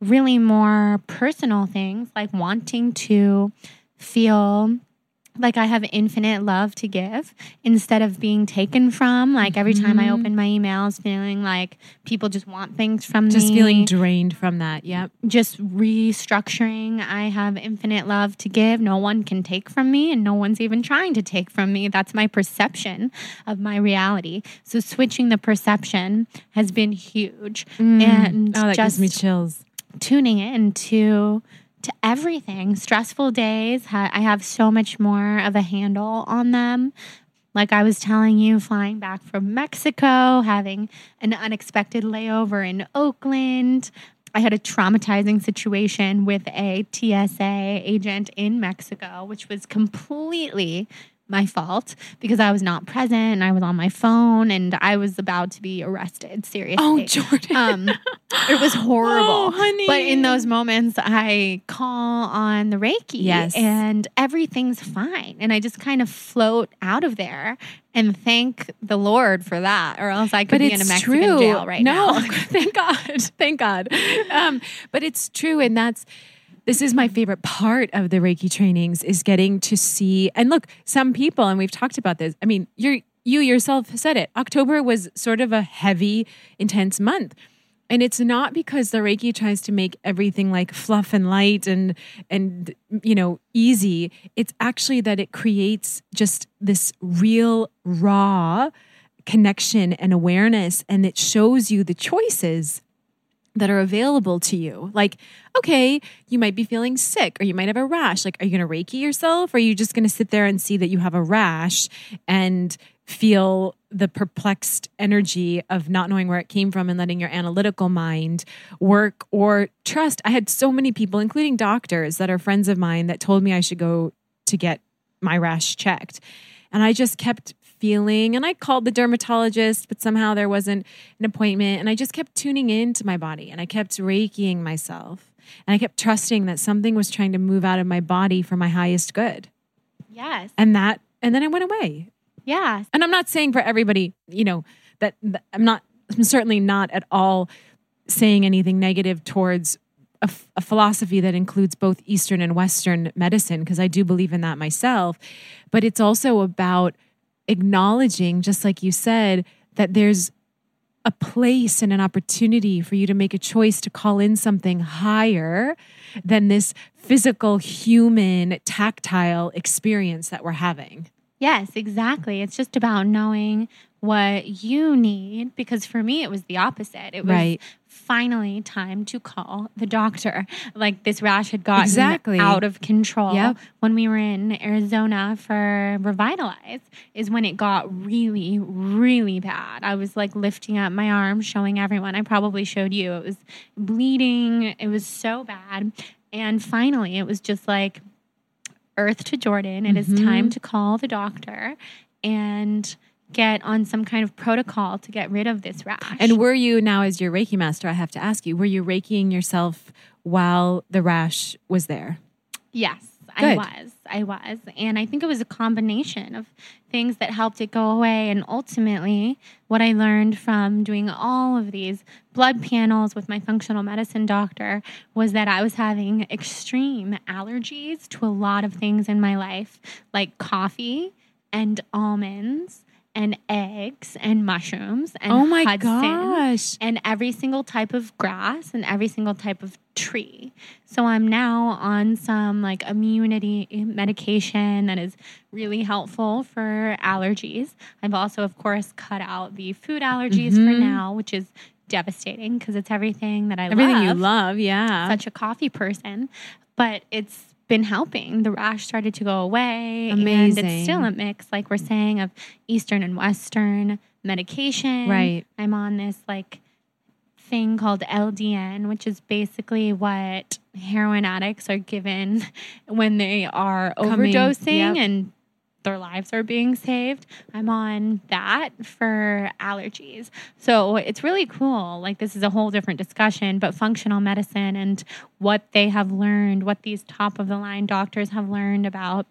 really more personal things like wanting to feel like I have infinite love to give instead of being taken from. Like every time I Mm-hmm. open my emails, feeling like people just want things from Just me. Just feeling drained from that. Yep. just restructuring. I have infinite love to give. No one can take from me, and no one's even trying to take from me. That's my perception of my reality. So switching the perception has been huge, and Oh, that just gives me chills. tuning in to to everything. Stressful days, I have so much more of a handle on them. Like I was telling you, flying back from Mexico, having an unexpected layover in Oakland. I had a traumatizing situation with a TSA agent in Mexico, which was completely my fault because I was not present and I was on my phone and I was about to be arrested. Seriously. Oh, Jordan. Um, it was horrible. Oh, honey. But in those moments, I call on the Reiki. Yes. And everything's fine. And I just kind of float out of there and thank the Lord for that, or else I could but be in a Mexican true. jail right no, now. thank God, thank God. Um, but it's true, and that's this is my favorite part of the Reiki trainings is getting to see and look. Some people, and we've talked about this. I mean, you're you yourself said it. October was sort of a heavy, intense month. And it's not because the Reiki tries to make everything like fluff and light and and you know easy. It's actually that it creates just this real raw connection and awareness and it shows you the choices that are available to you. Like, okay, you might be feeling sick or you might have a rash. Like, are you going to Reiki yourself? Or are you just going to sit there and see that you have a rash and feel the perplexed energy of not knowing where it came from and letting your analytical mind work or trust? I had so many people, including doctors that are friends of mine, that told me I should go to get my rash checked. And I just kept feeling, and I called the dermatologist, but somehow there wasn't an appointment. And I just kept tuning into my body and I kept reikiing myself. And I kept trusting that something was trying to move out of my body for my highest good. yes. And that, and then I went away. Yes. And I'm not saying for everybody, you know, that, that I'm not, I'm certainly not at all saying anything negative towards a, f- a philosophy that includes both Eastern and Western medicine, because I do believe in that myself. But it's also about acknowledging, just like you said, that there's a place and an opportunity for you to make a choice to call in something higher than this physical, human, tactile experience that we're having. Yes, exactly. It's just about knowing what you need because for me it was the opposite. It was Right. finally time to call the doctor. Like this rash had gotten Exactly. out of control Yep. when we were in Arizona for Revitalize is when it got really really bad. I was like lifting up my arm showing everyone. I probably showed you. It was bleeding. It was so bad. And finally it was just like Earth to Jordan. It is Mm-hmm. time to call the doctor and get on some kind of protocol to get rid of this rash. And were you now, as your Reiki master, I have to ask you, were you Reikiing yourself while the rash was there? yes, I was. I was. And I think it was a combination of things that helped it go away. And ultimately, what I learned from doing all of these blood panels with my functional medicine doctor was that I was having extreme allergies to a lot of things in my life, like coffee and almonds. And eggs and mushrooms and oh my Hudson gosh. and every single type of grass and every single type of tree. So I'm now on some like immunity medication that is really helpful for allergies. I've also, of course, cut out the food allergies for mm-hmm. now, which is devastating because it's everything that I Everything love you love, yeah. such a coffee person, but it's been helping. The rash started to go away. And it's still a mix, like we're saying, of Eastern and Western medication. Right. I'm on this like thing called LDN, which is basically what heroin addicts are given when they are Coming- overdosing yep. and their lives are being saved. I'm on that for allergies. So it's really cool. Like, this is a whole different discussion, but functional medicine and what they have learned, what these top of the line doctors have learned about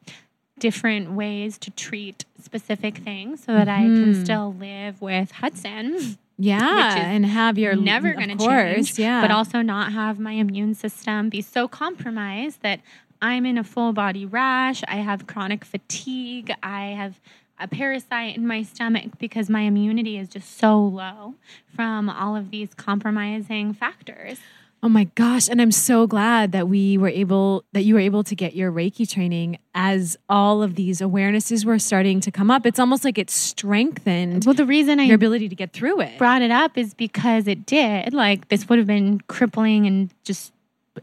different ways to treat specific things so that I Mm-hmm. can still live with Hudson. yeah, and have your never going to change, yeah. but also not have my immune system be so compromised that I'm in a full body rash. I have chronic fatigue. I have a parasite in my stomach because my immunity is just so low from all of these compromising factors. Oh my gosh. And I'm so glad that we were able, that you were able to get your Reiki training as all of these awarenesses were starting to come up. It's almost like it strengthened Well, the reason I your ability to get through it. brought it up is because it did. Like, this would have been crippling and just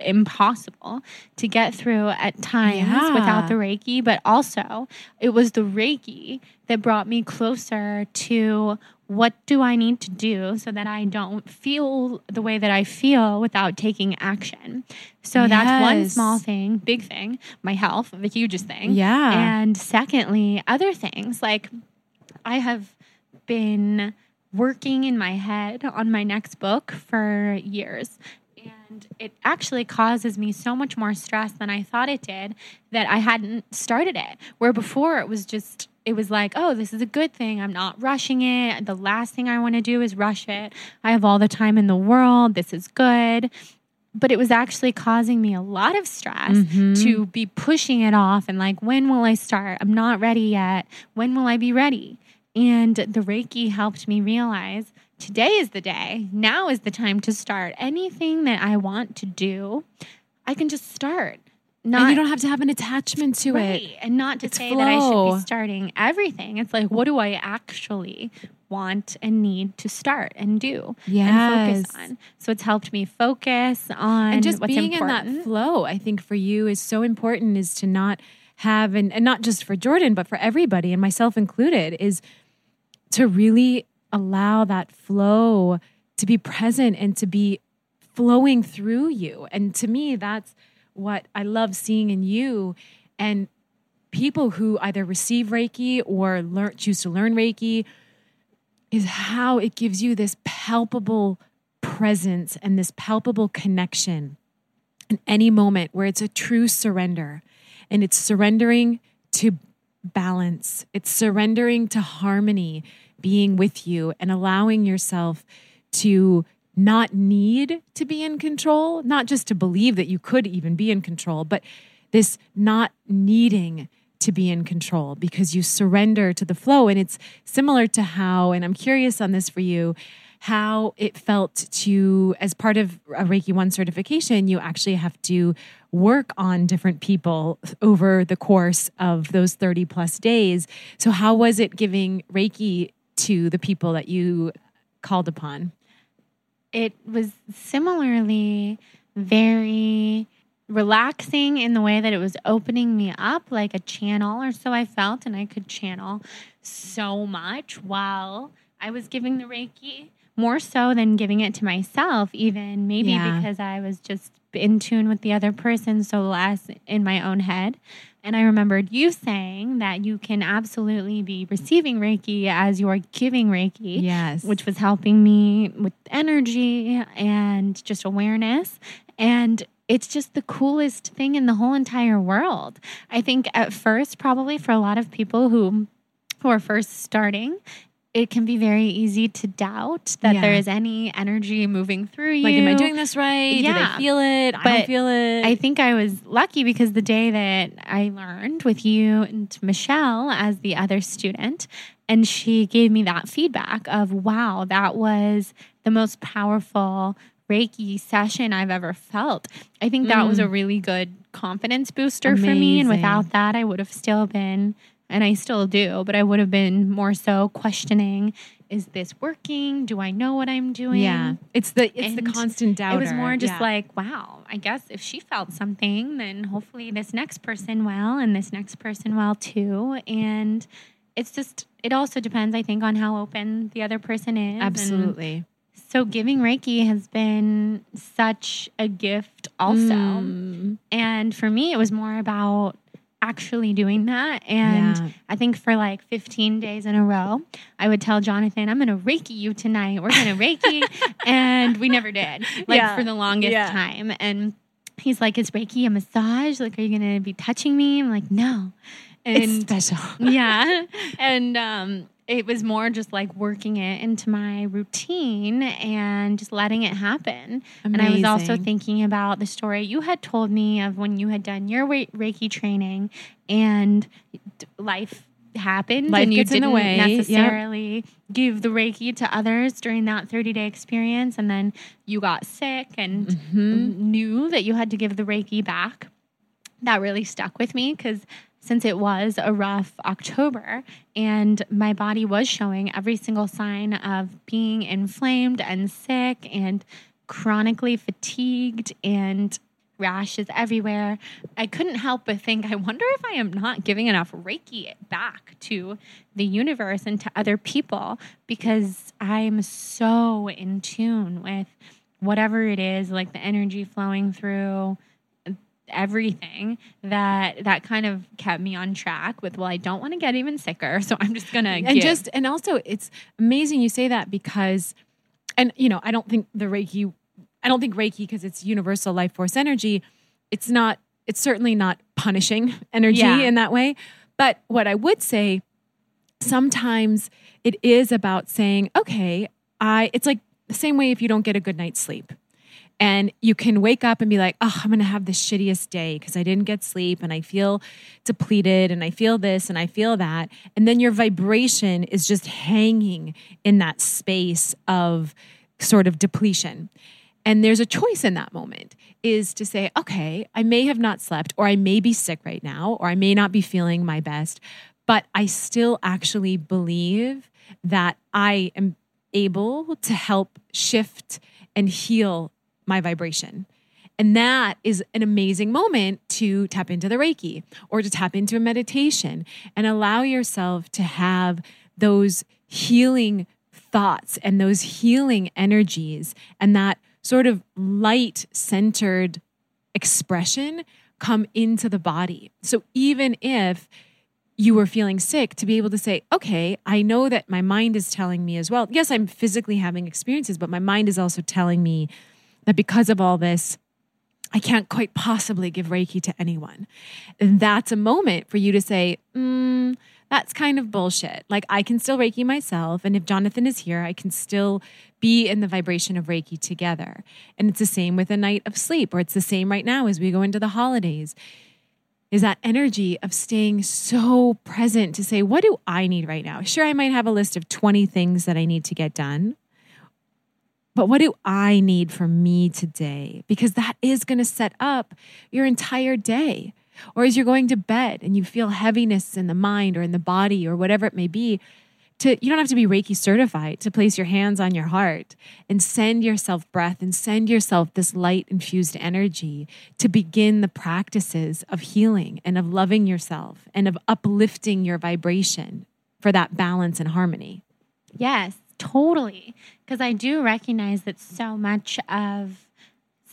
impossible to get through at times Yeah. without the Reiki. But also, it was the Reiki that brought me closer to what do I need to do so that I don't feel the way that I feel without taking action. So that's one small thing, big thing, my health, the hugest thing. Yeah. And secondly, other things like I have been working in my head on my next book for years. And it actually causes me so much more stress than I thought it did that I hadn't started it. Where before it was just, it was like, oh, this is a good thing. I'm not rushing it. The last thing I want to do is rush it. I have all the time in the world. This is good. But it was actually causing me a lot of stress mm-hmm. to be pushing it off and like, when will I start? I'm not ready yet. When will I be ready? And the Reiki helped me realize today is the day. Now is the time to start. Anything that I want to do, I can just start. Not and you don't have to have an attachment to right. it. And not to It's say that I should be starting everything. It's like, what do I actually want and need to start and do and Yes. focus on? So it's helped me focus on and just what's being important. in that flow i think for you is so important is to not have and, and not just for jordan but for everybody and myself included is to really allow that flow to be present and to be flowing through you. And to me that's what i love seeing in you. And people who either receive reiki or learn choose to learn reiki is how it gives you this palpable presence and this palpable connection in any moment where it's a true surrender. And it's surrendering to balance, it's surrendering to harmony, being with you and allowing yourself to not need to be in control, not just to believe that you could even be in control, but this not needing to be in control because you surrender to the flow. And it's similar to how, and I'm curious on this for you, how it felt to, as part of a Reiki 1 certification, you actually have to work on different people over the course of those 30 plus days. So, how was it giving Reiki to the people that you called upon? it was similarly very relaxing in the way that it was opening me up like a channel or so I felt and I could channel so much while I was giving the reiki more so than giving it to myself even maybe Yeah. because I was just in tune with the other person so less in my own head and I remembered you saying that you can absolutely be receiving reiki as you're giving reiki Yes. which was helping me with energy and just awareness. And it's just the coolest thing in the whole entire world. I think at first, probably for a lot of people who who are first starting, it can be very easy to doubt that Yeah. there is any energy moving through you. like, am I doing this right? Did Yeah. I feel it? I don't feel it. I think I was lucky because the day that I learned with you and Michelle as the other student, and she gave me that feedback of, wow, that was the most powerful Reiki session I've ever felt. I think that was a really good confidence booster for me. And Mm. Without that, I would have still been, and I still do, but I would have been more so questioning is this working? Do I know what I'm doing? yeah. It's the it's the constant doubt. It was more just like, wow, I guess if she felt something, then hopefully this next person will, and this next person will too. And it's just, it also depends, I think, on how open the other person is. And absolutely. so giving Reiki has been such a gift, also. Mm. And for me, it was more about actually doing that. And Yeah. I think for like 15 days in a row, I would tell Jonathan, I'm going to Reiki you tonight. We're going to Reiki. and we never did, like Yeah. for the longest Yeah. time. And he's like, Is Reiki a massage? Like, are you going to be touching me? I'm like, No. It's And special. yeah. And um it was more just like working it into my routine and just letting it happen. And I was also thinking about the story you had told me of when you had done your Reiki training and life happened Life and you gets in didn't the way. Yep. necessarily give the Reiki to others during that 30 day experience. And then you got sick and Mm-hmm. knew that you had to give the Reiki back. That really stuck with me because since it was a rough October and my body was showing every single sign of being inflamed and sick and chronically fatigued and rashes everywhere, I couldn't help but think, I wonder if I am not giving enough Reiki back to the universe and to other people because I'm so in tune with whatever it is, like the energy flowing through everything that that kind of kept me on track with well I don't want to get even sicker so I'm just gonna and give. just and also it's amazing you say that because and you know i don't think the reiki i don't think reiki because it's universal life force energy it's not it's certainly not punishing energy Yeah. in that way but what i would say sometimes it is about saying okay i it's like the same way if you don't get a good night's sleep and you can wake up and be like, oh, I'm going to have the shittiest day because I didn't get sleep and I feel depleted and I feel this and I feel that. And then your vibration is just hanging in that space of sort of depletion. And there's a choice in that moment is to say, okay, I may have not slept or I may be sick right now or I may not be feeling my best, but I still actually believe that I am able to help shift and heal my vibration. And that is an amazing moment to tap into the Reiki or to tap into a meditation and allow yourself to have those healing thoughts and those healing energies and that sort of light centered expression come into the body. So even if you were feeling sick to be able to say, okay, I know that my mind is telling me as well. Yes, I'm physically having experiences, but my mind is also telling me that because of all this, I can't quite possibly give Reiki to anyone. And that's a moment for you to say, mm, that's kind of bullshit. Like, I can still Reiki myself. And if Jonathan is here, I can still be in the vibration of Reiki together. And it's the same with a night of sleep, or it's the same right now as we go into the holidays is that energy of staying so present to say, what do I need right now? Sure, I might have a list of 20 things that I need to get done, but what do I need from me today? Because that is going to set up your entire day. Or as you're going to bed and you feel heaviness in the mind or in the body or whatever it may be, to you don't have to be Reiki certified to place your hands on your heart and send yourself breath and send yourself this light infused energy to begin the practices of healing and of loving yourself and of uplifting your vibration for that balance and harmony. Yes, totally. Because I do recognize that so much of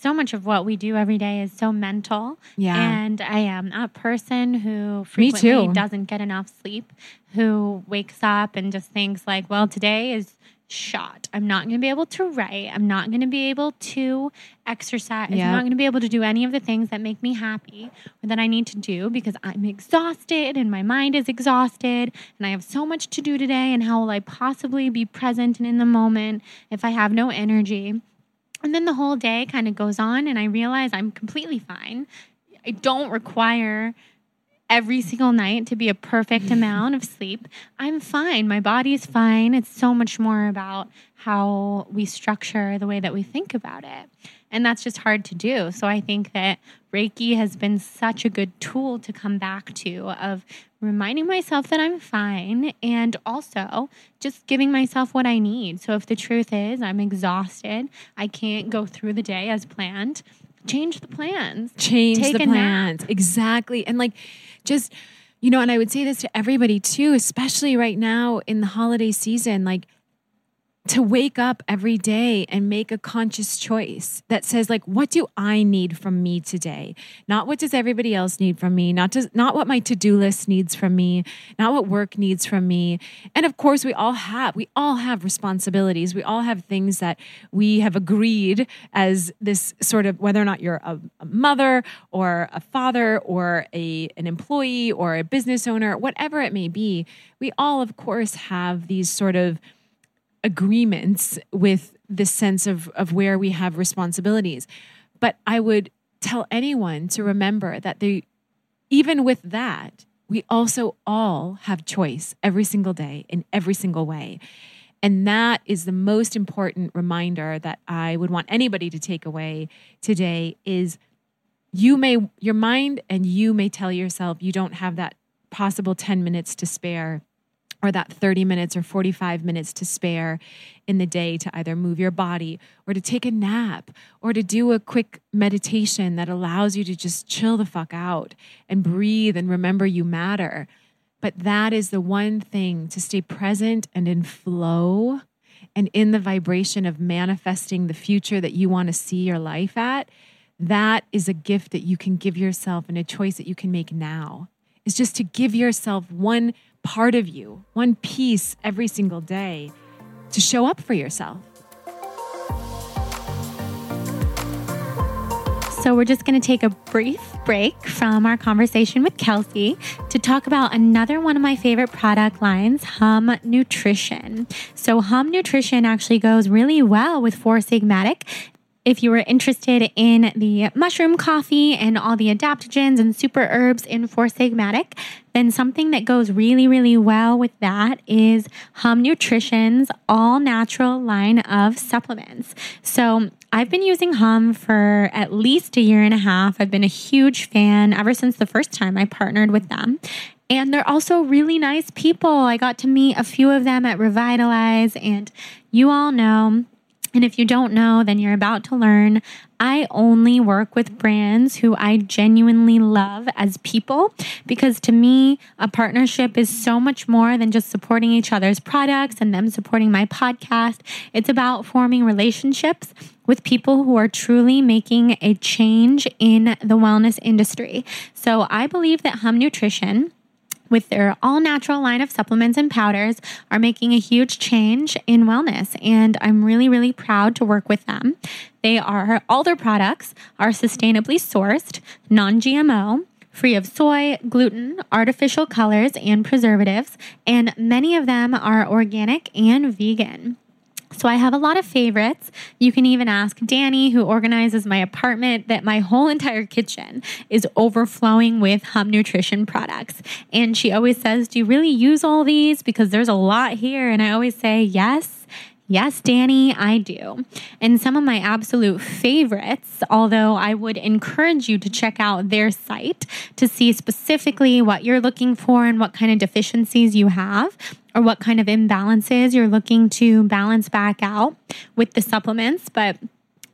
so much of what we do every day is so mental. Yeah. And I am a person who frequently doesn't get enough sleep, who wakes up and just thinks like, well, today is shot. I'm not going to be able to write. I'm not going to be able to exercise. Yep. I'm not going to be able to do any of the things that make me happy or that I need to do because I'm exhausted and my mind is exhausted and I have so much to do today. And how will I possibly be present and in the moment if I have no energy? And then the whole day kind of goes on, and I realize I'm completely fine. I don't require every single night to be a perfect amount of sleep. I'm fine. My body's fine. It's so much more about how we structure the way that we think about it. And that's just hard to do. So I think that Reiki has been such a good tool to come back to of reminding myself that I'm fine and also just giving myself what I need. So if the truth is I'm exhausted, I can't go through the day as planned, change the plans. change Take the a nap. plans exactly and like just you know and i would say this to everybody too especially right now in the holiday season like to wake up every day and make a conscious choice that says like what do i need from me today? Not what does everybody else need from me. Not to, not what my to-do list needs from me. Not what work needs from me. And of course we all have we all have responsibilities. We all have things that we have agreed as this sort of whether or not you're a, a mother or a father or a an employee or a business owner whatever it may be we all of course have these sort of agreements with this sense of, of where we have responsibilities. But I would tell anyone to remember that they, even with that, we also all have choice every single day in every single way. And that is the most important reminder that I would want anybody to take away today is you may your mind and you may tell yourself you don't have that possible 10 minutes to spare or that 30 minutes or 45 minutes to spare in the day to either move your body or to take a nap or to do a quick meditation that allows you to just chill the fuck out and breathe and remember you matter. But that is the one thing to stay present and in flow and in the vibration of manifesting the future that you want to see your life at. That is a gift that you can give yourself and a choice that you can make now. Is just to give yourself one part of you, one piece every single day to show up for yourself. So, we're just going to take a brief break from our conversation with Kelsey to talk about another one of my favorite product lines, Hum Nutrition. So, Hum Nutrition actually goes really well with Four Sigmatic if you were interested in the mushroom coffee and all the adaptogens and super herbs in Four Sigmatic, then something that goes really, really well with that is Hum Nutrition's all natural line of supplements. So I've been using Hum for at least a year and a half. I've been a huge fan ever since the first time I partnered with them. And they're also really nice people. I got to meet a few of them at Revitalize, and you all know and if you don't know, then you're about to learn. I only work with brands who I genuinely love as people because to me, a partnership is so much more than just supporting each other's products and them supporting my podcast. It's about forming relationships with people who are truly making a change in the wellness industry. So I believe that Hum Nutrition with their all natural line of supplements and powders are making a huge change in wellness. And I'm really, really proud to work with them. They are, all their products are sustainably sourced, non GMO free of soy, gluten, artificial colors, and preservatives, and many of them are organic and vegan. So I have a lot of favorites. You can even ask Danny, who organizes my apartment, that my whole entire kitchen is overflowing with Hum Nutrition products. And she always says, Do you really use all these? Because there's a lot here. And I always say, Yes. Yes, Danny, I do. And some of my absolute favorites, although I would encourage you to check out their site to see specifically what you're looking for and what kind of deficiencies you have or what kind of imbalances you're looking to balance back out with the supplements. But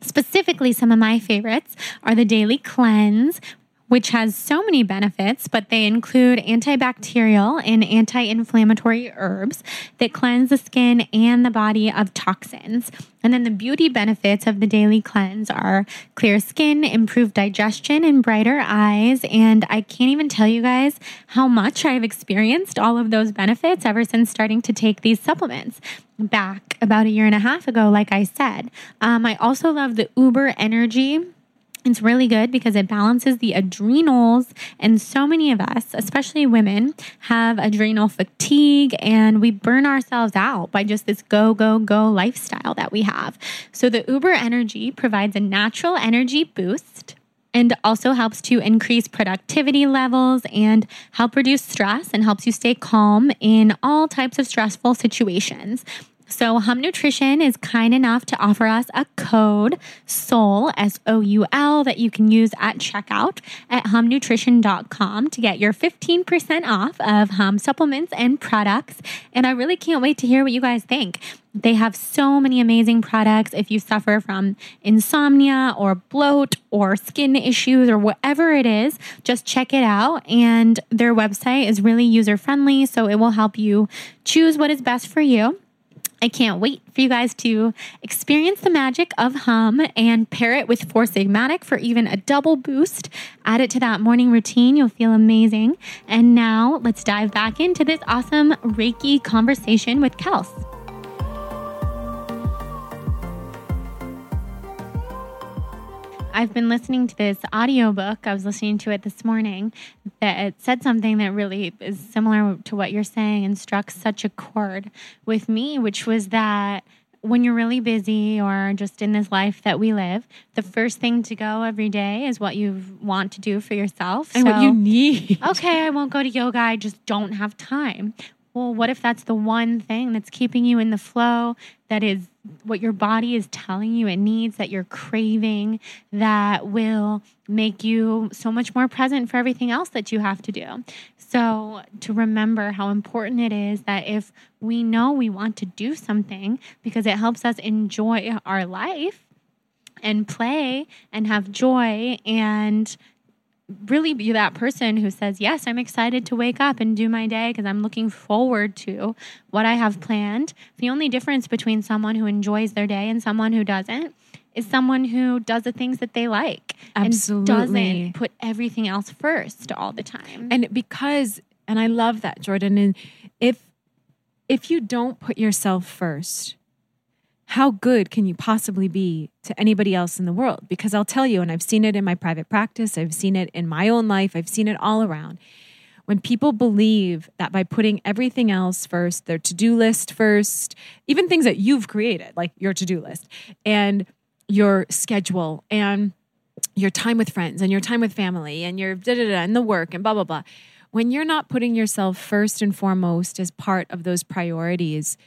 Specifically, some of my favorites are the Daily Cleanse, which has so many benefits, but they include antibacterial and anti inflammatory herbs that cleanse the skin and the body of toxins. And then the beauty benefits of the daily cleanse are clear skin, improved digestion, and brighter eyes. And I can't even tell you guys how much I've experienced all of those benefits ever since starting to take these supplements back about a year and a half ago, like I said. Um, I also love the Uber Energy it's really good because it balances the adrenals. And so many of us, especially women, have adrenal fatigue and we burn ourselves out by just this go, go, go lifestyle that we have. So the Uber Energy provides a natural energy boost and also helps to increase productivity levels and help reduce stress and helps you stay calm in all types of stressful situations. So, Hum Nutrition is kind enough to offer us a code SOUL, S O U L, that you can use at checkout at humnutrition.com to get your 15% off of Hum supplements and products. And I really can't wait to hear what you guys think. They have so many amazing products. If you suffer from insomnia or bloat or skin issues or whatever it is, just check it out. And their website is really user friendly, so it will help you choose what is best for you. I can't wait for you guys to experience the magic of hum and pair it with Four Sigmatic for even a double boost. Add it to that morning routine. You'll feel amazing. And now let's dive back into this awesome Reiki conversation with Kels. I've been listening to this audiobook. I was listening to it this morning that it said something that really is similar to what you're saying and struck such a chord with me, which was that when you're really busy or just in this life that we live, the first thing to go every day is what you want to do for yourself and so, what you need. okay, I won't go to yoga. I just don't have time well, what if that's the one thing that's keeping you in the flow, that is what your body is telling you it needs, that you're craving, that will make you so much more present for everything else that you have to do? So, to remember how important it is that if we know we want to do something because it helps us enjoy our life and play and have joy and really be that person who says, Yes, I'm excited to wake up and do my day because I'm looking forward to what I have planned. The only difference between someone who enjoys their day and someone who doesn't is someone who does the things that they like Absolutely. and doesn't put everything else first all the time. And because, and I love that, Jordan. And if if you don't put yourself first, how good can you possibly be to anybody else in the world? Because I'll tell you, and I've seen it in my private practice, I've seen it in my own life, I've seen it all around. When people believe that by putting everything else first, their to do list first, even things that you've created, like your to do list and your schedule and your time with friends and your time with family and your da da da and the work and blah, blah, blah. When you're not putting yourself first and foremost as part of those priorities,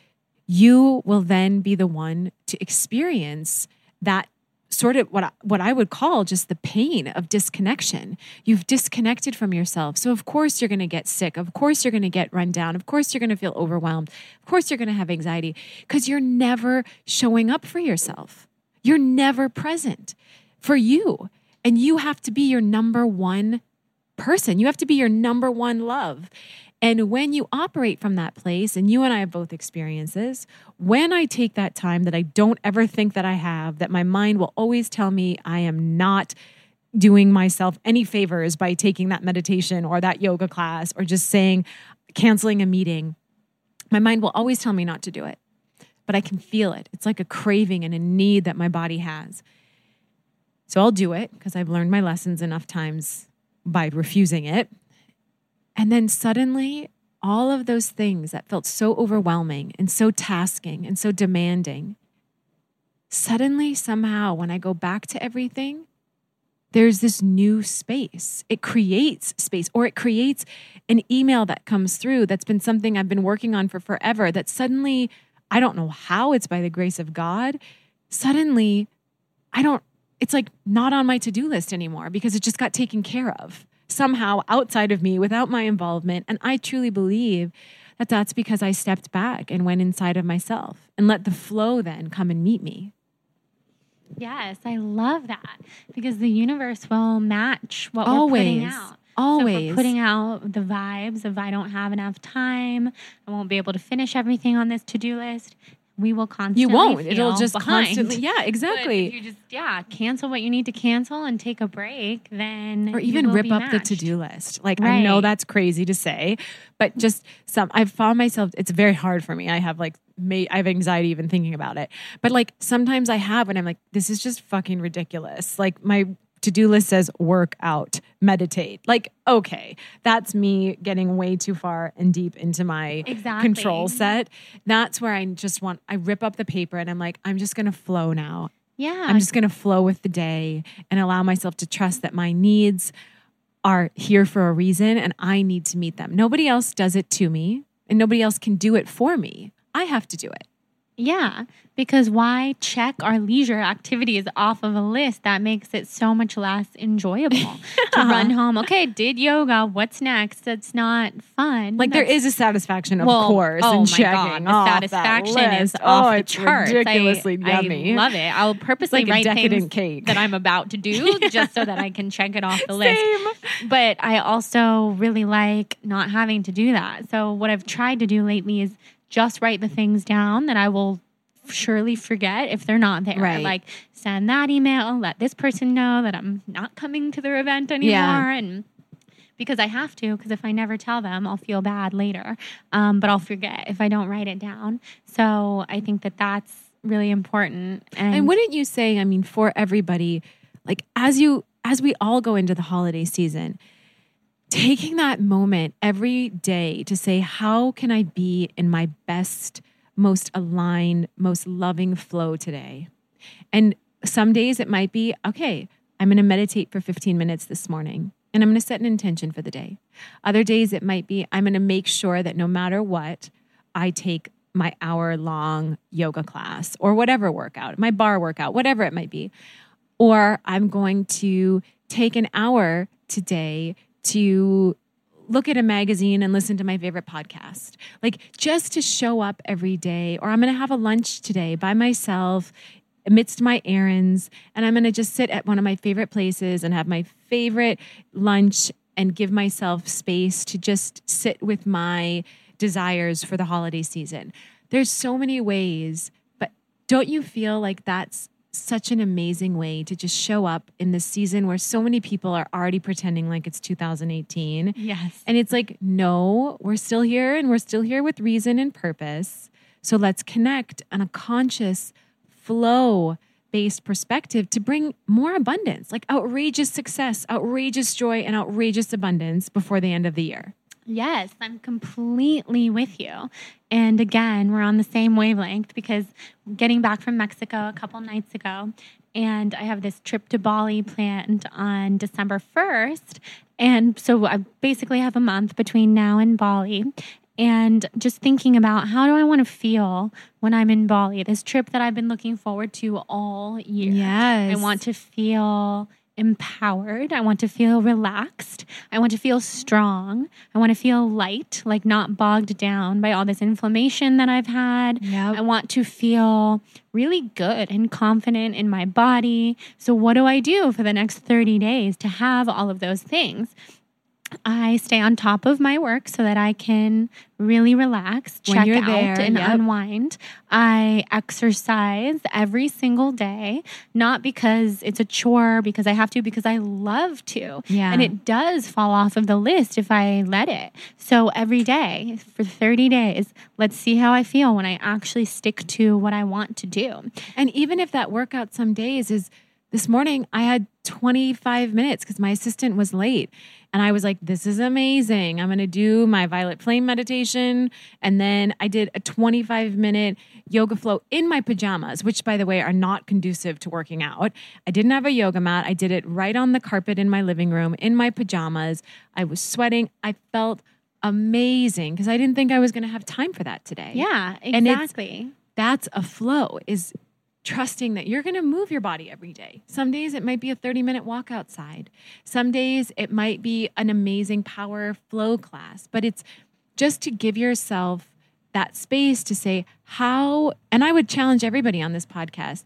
you will then be the one to experience that sort of what I, what I would call just the pain of disconnection. You've disconnected from yourself. So of course you're going to get sick. Of course you're going to get run down. Of course you're going to feel overwhelmed. Of course you're going to have anxiety because you're never showing up for yourself. You're never present for you. And you have to be your number one person. You have to be your number one love. And when you operate from that place, and you and I have both experiences, when I take that time that I don't ever think that I have, that my mind will always tell me I am not doing myself any favors by taking that meditation or that yoga class or just saying, canceling a meeting, my mind will always tell me not to do it. But I can feel it. It's like a craving and a need that my body has. So I'll do it because I've learned my lessons enough times by refusing it. And then suddenly, all of those things that felt so overwhelming and so tasking and so demanding, suddenly, somehow, when I go back to everything, there's this new space. It creates space, or it creates an email that comes through that's been something I've been working on for forever. That suddenly, I don't know how it's by the grace of God, suddenly, I don't, it's like not on my to do list anymore because it just got taken care of somehow outside of me without my involvement. And I truly believe that that's because I stepped back and went inside of myself and let the flow then come and meet me. Yes, I love that because the universe will match what Always. we're putting out. Always so putting out the vibes of I don't have enough time, I won't be able to finish everything on this to do list we will constantly. You won't. It'll just behind. constantly. Yeah, exactly. You just yeah cancel what you need to cancel and take a break, then or even rip up matched. the to do list. Like right. I know that's crazy to say, but just some. I've found myself. It's very hard for me. I have like may I have anxiety even thinking about it. But like sometimes I have when I'm like, this is just fucking ridiculous. Like my to do list says work out, meditate. Like, okay, that's me getting way too far and deep into my exactly. control mm-hmm. set. That's where I just want, I rip up the paper and I'm like, I'm just going to flow now. Yeah. I'm just going to flow with the day and allow myself to trust that my needs are here for a reason and I need to meet them. Nobody else does it to me and nobody else can do it for me. I have to do it. Yeah, because why check our leisure activities off of a list that makes it so much less enjoyable to run home? Okay, did yoga. What's next? That's not fun. Like That's, there is a satisfaction, of well, course, oh in my checking God, the satisfaction is oh, off the charts. Ridiculously I, yummy. I love it. I'll purposely like write things cake. that I'm about to do just so that I can check it off the list. Same. But I also really like not having to do that. So what I've tried to do lately is just write the things down that I will surely forget if they're not there. Right. Like send that email, let this person know that I'm not coming to their event anymore Yeah. and because I have to, because if I never tell them, I'll feel bad later. Um, but I'll forget if I don't write it down. So I think that that's really important. And, And wouldn't you say, I mean, for everybody, like as you as we all go into the holiday season, taking that moment every day to say, how can I be in my best, most aligned, most loving flow today? And some days it might be, okay, I'm going to meditate for 15 minutes this morning and I'm going to set an intention for the day. Other days it might be, I'm going to make sure that no matter what, I take my hour long yoga class or whatever workout, my bar workout, whatever it might be. Or I'm going to take an hour today to look at a magazine and listen to my favorite podcast. Like just to show up every day, or I'm going to have a lunch today by myself amidst my errands, and I'm going to just sit at one of my favorite places and have my favorite lunch and give myself space to just sit with my desires for the holiday season. There's so many ways, but don't you feel like that's such an amazing way to just show up in this season where so many people are already pretending like it's 2018? yes. And it's like, no, we're still here and we're still here with reason and purpose. So let's connect on a conscious flow based perspective to bring more abundance, like outrageous success, outrageous joy, and outrageous abundance before the end of the year. Yes, I'm completely with you. And again, we're on the same wavelength because getting back from Mexico a couple nights ago, and I have this trip to Bali planned on December 1st. And so I basically have a month between now and Bali. And just thinking about how do I want to feel when I'm in Bali, this trip that I've been looking forward to all year. Yes. I want to feel empowered. I want to feel relaxed. I want to feel strong. I want to feel light, like not bogged down by all this inflammation that I've had. Yep. I want to feel really good and confident in my body. So, what do I do for the next 30 days to have all of those things? I stay on top of my work so that I can really relax, check out, there, and yep. unwind. I exercise every single day, not because it's a chore, because I have to, because I love to. Yeah. And it does fall off of the list if I let it. So every day for 30 days, let's see how I feel when I actually stick to what I want to do. And even if that workout some days is this morning, I had 25 minutes because my assistant was late. And I was like, this is amazing. I'm going to do my violet flame meditation. And then I did a 25 minute yoga flow in my pajamas, which, by the way, are not conducive to working out. I didn't have a yoga mat. I did it right on the carpet in my living room in my pajamas. I was sweating. I felt amazing because I didn't think I was going to have time for that today. Yeah, And exactly. that's a flow is trusting that you're going to move your body every day. Some days it might be a 30 minute walk outside. Some days it might be an amazing power flow class, but it's just to give yourself that space to say how and I would challenge everybody on this podcast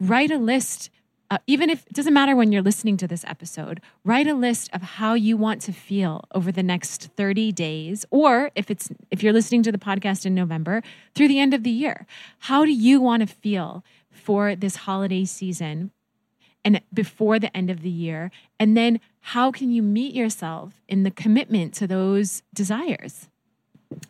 write a list uh, even if it doesn't matter when you're listening to this episode, write a list of how you want to feel over the next 30 days or if it's if you're listening to the podcast in November through the end of the year. How do you want to feel for this holiday season and before the end of the year? And then how can you meet yourself in the commitment to those desires?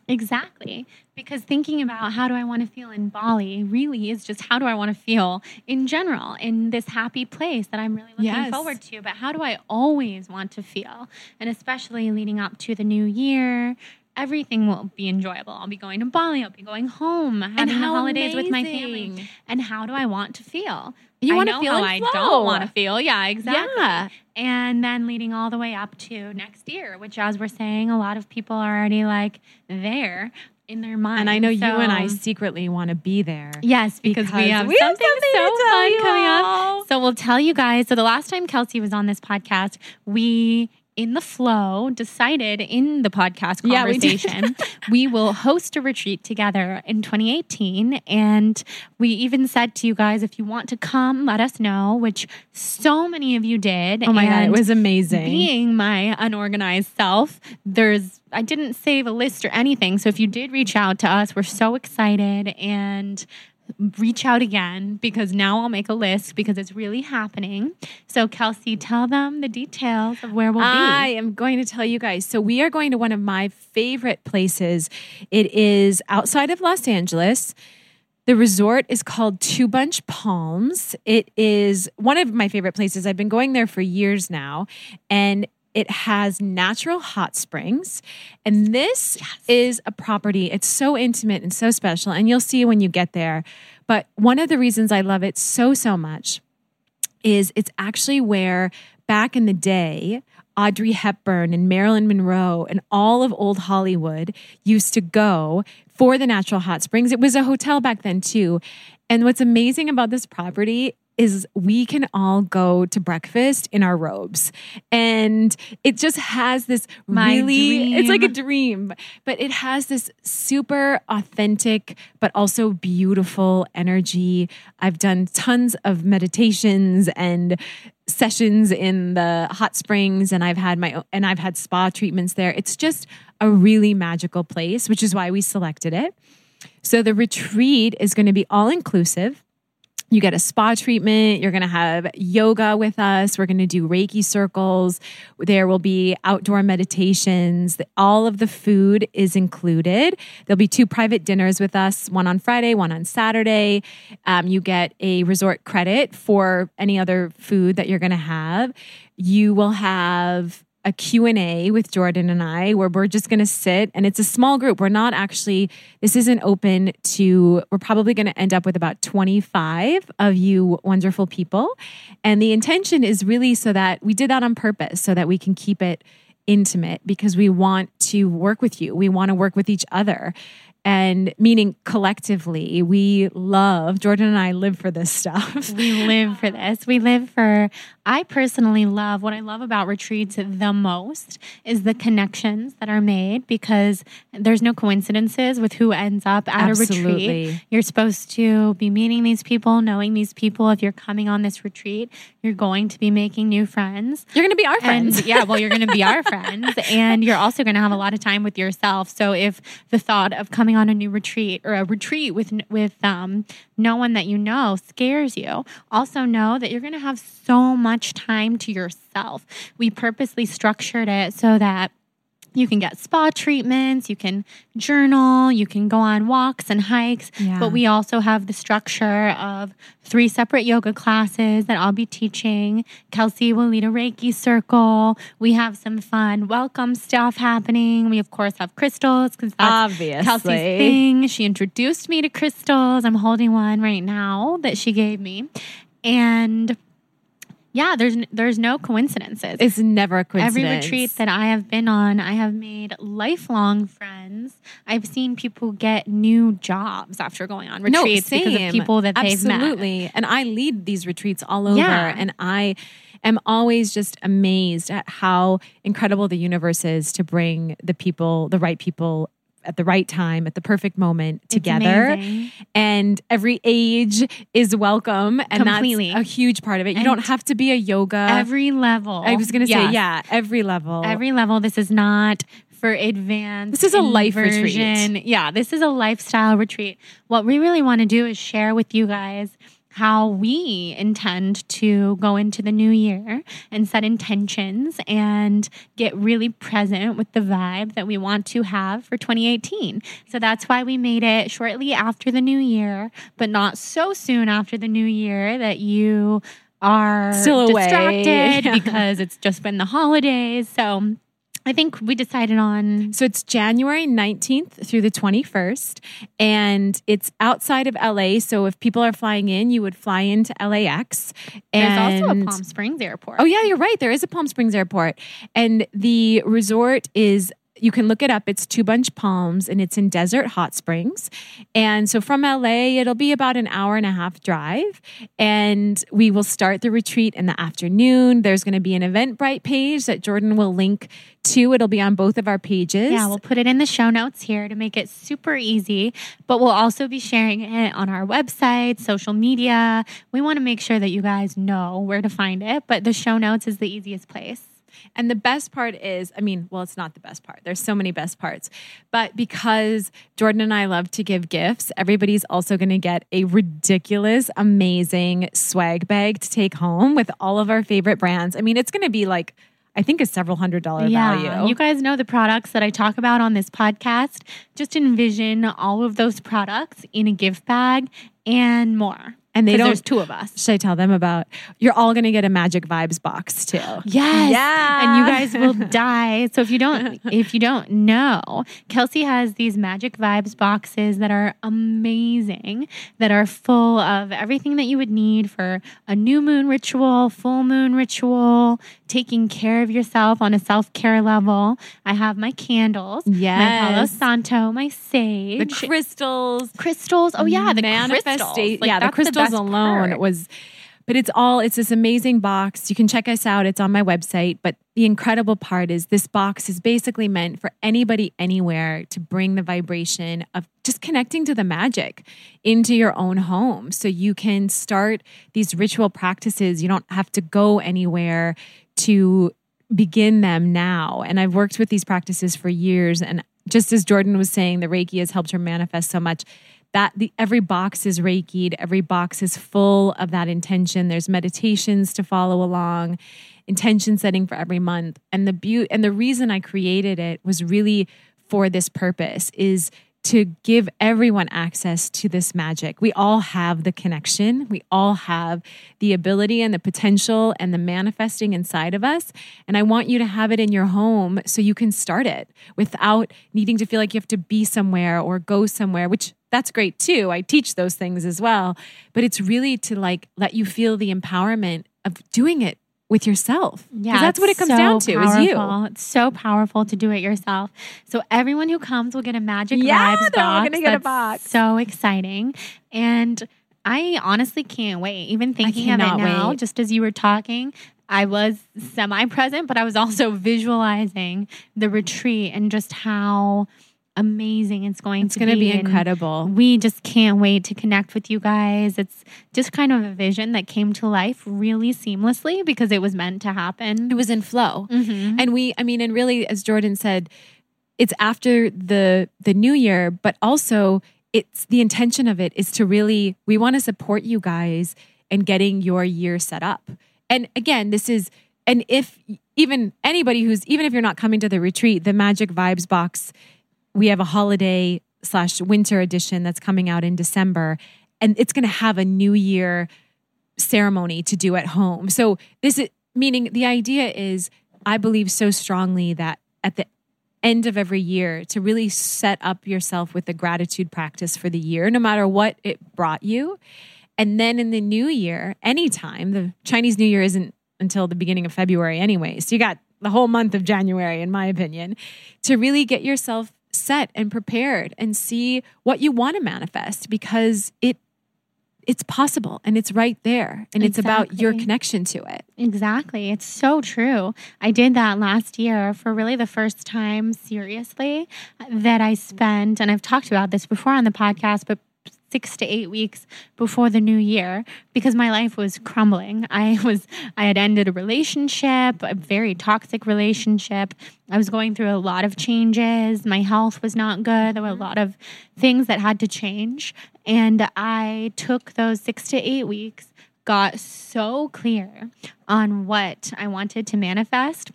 Exactly. Because thinking about how do I want to feel in Bali really is just how do I want to feel in general in this happy place that I'm really looking Yes. forward to. But how do I always want to feel? And especially leading up to the new year, everything will be enjoyable. I'll be going to Bali, I'll be going home, having the holidays with my family. And how do I want to feel? You wanna feel how I flow. don't want to feel. Yeah, exactly Yeah. and then leading all the way up to next year, which, as we're saying, a lot of people are already like there in their mind. And I know you and I um, secretly want to be there. Yes, because, we have we have something, something so to fun coming up. So we'll tell you guys. So the last time Kelsey was on this podcast, we in the flow, decided in the podcast Yeah, we conversation, we, will host a retreat together in 2018. And we even said to you guys, if you want to come, let us know, which so many of you did. Oh my God, it was amazing. Being my unorganized self, there's, I didn't save a list or anything. So if you did reach out to us, we're so excited. And reach out again because now I'll make a list because it's really happening. So, Kelsey, tell them the details of where we'll I be. I am going to tell you guys. So we are going to one of my favorite places. It is outside of Los Angeles. The resort is called Two Bunch Palms. It is one of my favorite places. I've been going there for years now, and it has natural hot springs. And this is a property. It's so intimate and so special, and you'll see when you get there. But one of the reasons I love it so, so much is it's actually where back in the day, Audrey Hepburn and Marilyn Monroe and all of old Hollywood used to go for the natural hot springs. It was a hotel back then too. And what's amazing about this property is we can all go to breakfast in our robes. And it just has this My really it's like a dream. dream, but it has this super authentic but also beautiful energy. I've done tons of meditations and sessions in the hot springs and I've had my and I've had spa treatments there. It's just a really magical place, which is why we selected it. So the retreat is going to be all inclusive. You get a spa treatment. You're going to have yoga with us. We're going to do Reiki circles. There will be outdoor meditations. All of the food is included. There'll be two private dinners with us one on Friday, one on Saturday. Um, you get a resort credit for any other food that you're going to have. You will have a Q&A with Jordan and I where we're just going to sit and it's a small group. We're not actually this isn't open to we're probably going to end up with about 25 of you wonderful people. And the intention is really so that we did that on purpose so that we can keep it intimate because we want to work with you. We want to work with each other. And meaning collectively, we love, Jordan and I live for this stuff. we live for this. We live for, I personally love what I love about retreats the most is the connections that are made because there's no coincidences with who ends up at a retreat. You're supposed to be meeting these people, knowing these people. If you're coming on this retreat, you're going to be making new friends. You're going to be our friends. And yeah, well, you're going to be our friends, and you're also going to have a lot of time with yourself. So if the thought of coming on a new retreat or a retreat with with um, no one that you know scares you, also know that you're going to have so much time to yourself. We purposely structured it so that you can get spa treatments, you can journal, you can go on walks and hikes. Yeah. But we also have the structure of three separate yoga classes that I'll be teaching. Kelsey will lead a Reiki circle. We have some fun welcome stuff happening. We, of course, have crystals because that's Obviously. Kelsey's thing. She introduced me to crystals. I'm holding one right now that she gave me. And yeah, there's there's no coincidences. It's never a coincidence. Every retreat that I have been on, I have made lifelong friends. I've seen people get new jobs after going on no, retreats because of people that they've met. Absolutely. And I lead these retreats all over. Yeah. And I am always just amazed at how incredible the universe is to bring the people, the right people at the right time, at the perfect moment together. And every age is welcome. And Completely. that's a huge part of it. You And don't have to be a yoga. Every level. I was going to Yes. say, yeah, every level. Every level. This is not for advanced. This is a life retreat. Yeah, this is a lifestyle retreat. What we really want to do is share with you guys how we intend to go into the new year and set intentions and get really present with the vibe that we want to have for 2018. So that's why we made it shortly after the new year, but not so soon after the new year that you are Still away. distracted because it's just been the holidays. So I think we decided on So it's January 19th through the 21st, and it's outside of LA. So if people are flying in, you would fly into LAX. there's also a Palm Springs airport. Oh, yeah, you're right. There is a Palm Springs airport. And the resort is you can look it up. It's Two Bunch Palms and it's in Desert Hot Springs. And so from LA, it'll be about an hour and a half drive. And we will start the retreat in the afternoon. There's going to be an Eventbrite page that Jordan will link to. It'll be on both of our pages. Yeah, we'll put it in the show notes here to make it super easy, but we'll also be sharing it on our website, social media. We want to make sure that you guys know where to find it, but the show notes is the easiest place. And the best part is, I mean, well, it's not the best part. There's so many best parts. But because Jordan and I love to give gifts, everybody's also going to get a ridiculous, amazing swag bag to take home with all of our favorite brands. I mean, it's going to be like, I think a several hundred dollar Yeah, value. you guys know the products that I talk about on this podcast. Just envision all of those products in a gift bag and more. And they don't. There's two of us. Should I tell them about? You're all going to get a Magic Vibes box too. Yes. Yeah. And you guys will die. So if you don't if you don't know, Kelsey has these magic vibes boxes that are amazing, that are full of everything that you would need for a new moon ritual, full moon ritual, taking care of yourself on a self-care level. I have my candles, yes. my Palo Santo, my sage, The crystals. crystals. Oh yeah, the crystals. Like, yeah, the crystals best alone part. was. But it's all, it's this amazing box. You can check us out. It's on my website. But the incredible part is this box is basically meant for anybody anywhere to bring the vibration of just connecting to the magic into your own home. So you can start these ritual practices. You don't have to go anywhere to begin them now. And I've worked with these practices for years. And just as Jordan was saying, the Reiki has helped her manifest so much. That the every box is Reiki'd, every box is full of that intention. There's meditations to follow along, intention setting for every month. And the beauty and the reason I created it was really for this purpose is to give everyone access to this magic. We all have the connection. We all have the ability and the potential and the manifesting inside of us. And I want you to have it in your home so you can start it without needing to feel like you have to be somewhere or go somewhere, which that's great too. I teach those things as well. But it's really to like let you feel the empowerment of doing it with yourself. Yeah, that's what it comes so down to is you. It's so powerful to do it yourself. So everyone who comes will get a magic Yeah, vibes they're all box. gonna get a box. So exciting. And I honestly can't wait. Even thinking of it now, wait. just as you were talking, I was semi present, but I was also visualizing the retreat and just how amazing it's going It's to going to be And incredible. we just can't wait to connect with you guys. It's just kind of a vision that came to life really seamlessly because it was meant to happen. It was in flow. Mhm. And we, I mean, and really, as Jordan said, it's after the the new year, but also it's the intention of it is to really we want to support you guys in getting your year set up. And again, this is and if even anybody who's even if you're not coming to the retreat, the Magic Vibes box, we have a holiday slash winter edition that's coming out in December, and it's going to have a New Year ceremony to do at home. So this is meaning the idea is I believe so strongly that at the end of every year to really set up yourself with a gratitude practice for the year no matter what it brought you. And then in the new year, anytime, the Chinese New Year isn't until the beginning of February anyway. So you got the whole month of January in my opinion to really get yourself set and prepared and see what you want to manifest because it it's possible and it's right there and it's about your connection to it. Exactly. It's so true. I did that last year for really the first time seriously that I spent, and I've talked about this before on the podcast, but six to eight weeks before the new year because my life was crumbling. I was I had ended a relationship, a very toxic relationship. I was going through a lot of changes. My health was not good. There were a mm-hmm. lot of things that had to change. And I took those six to eight weeks got so clear on what I wanted to manifest.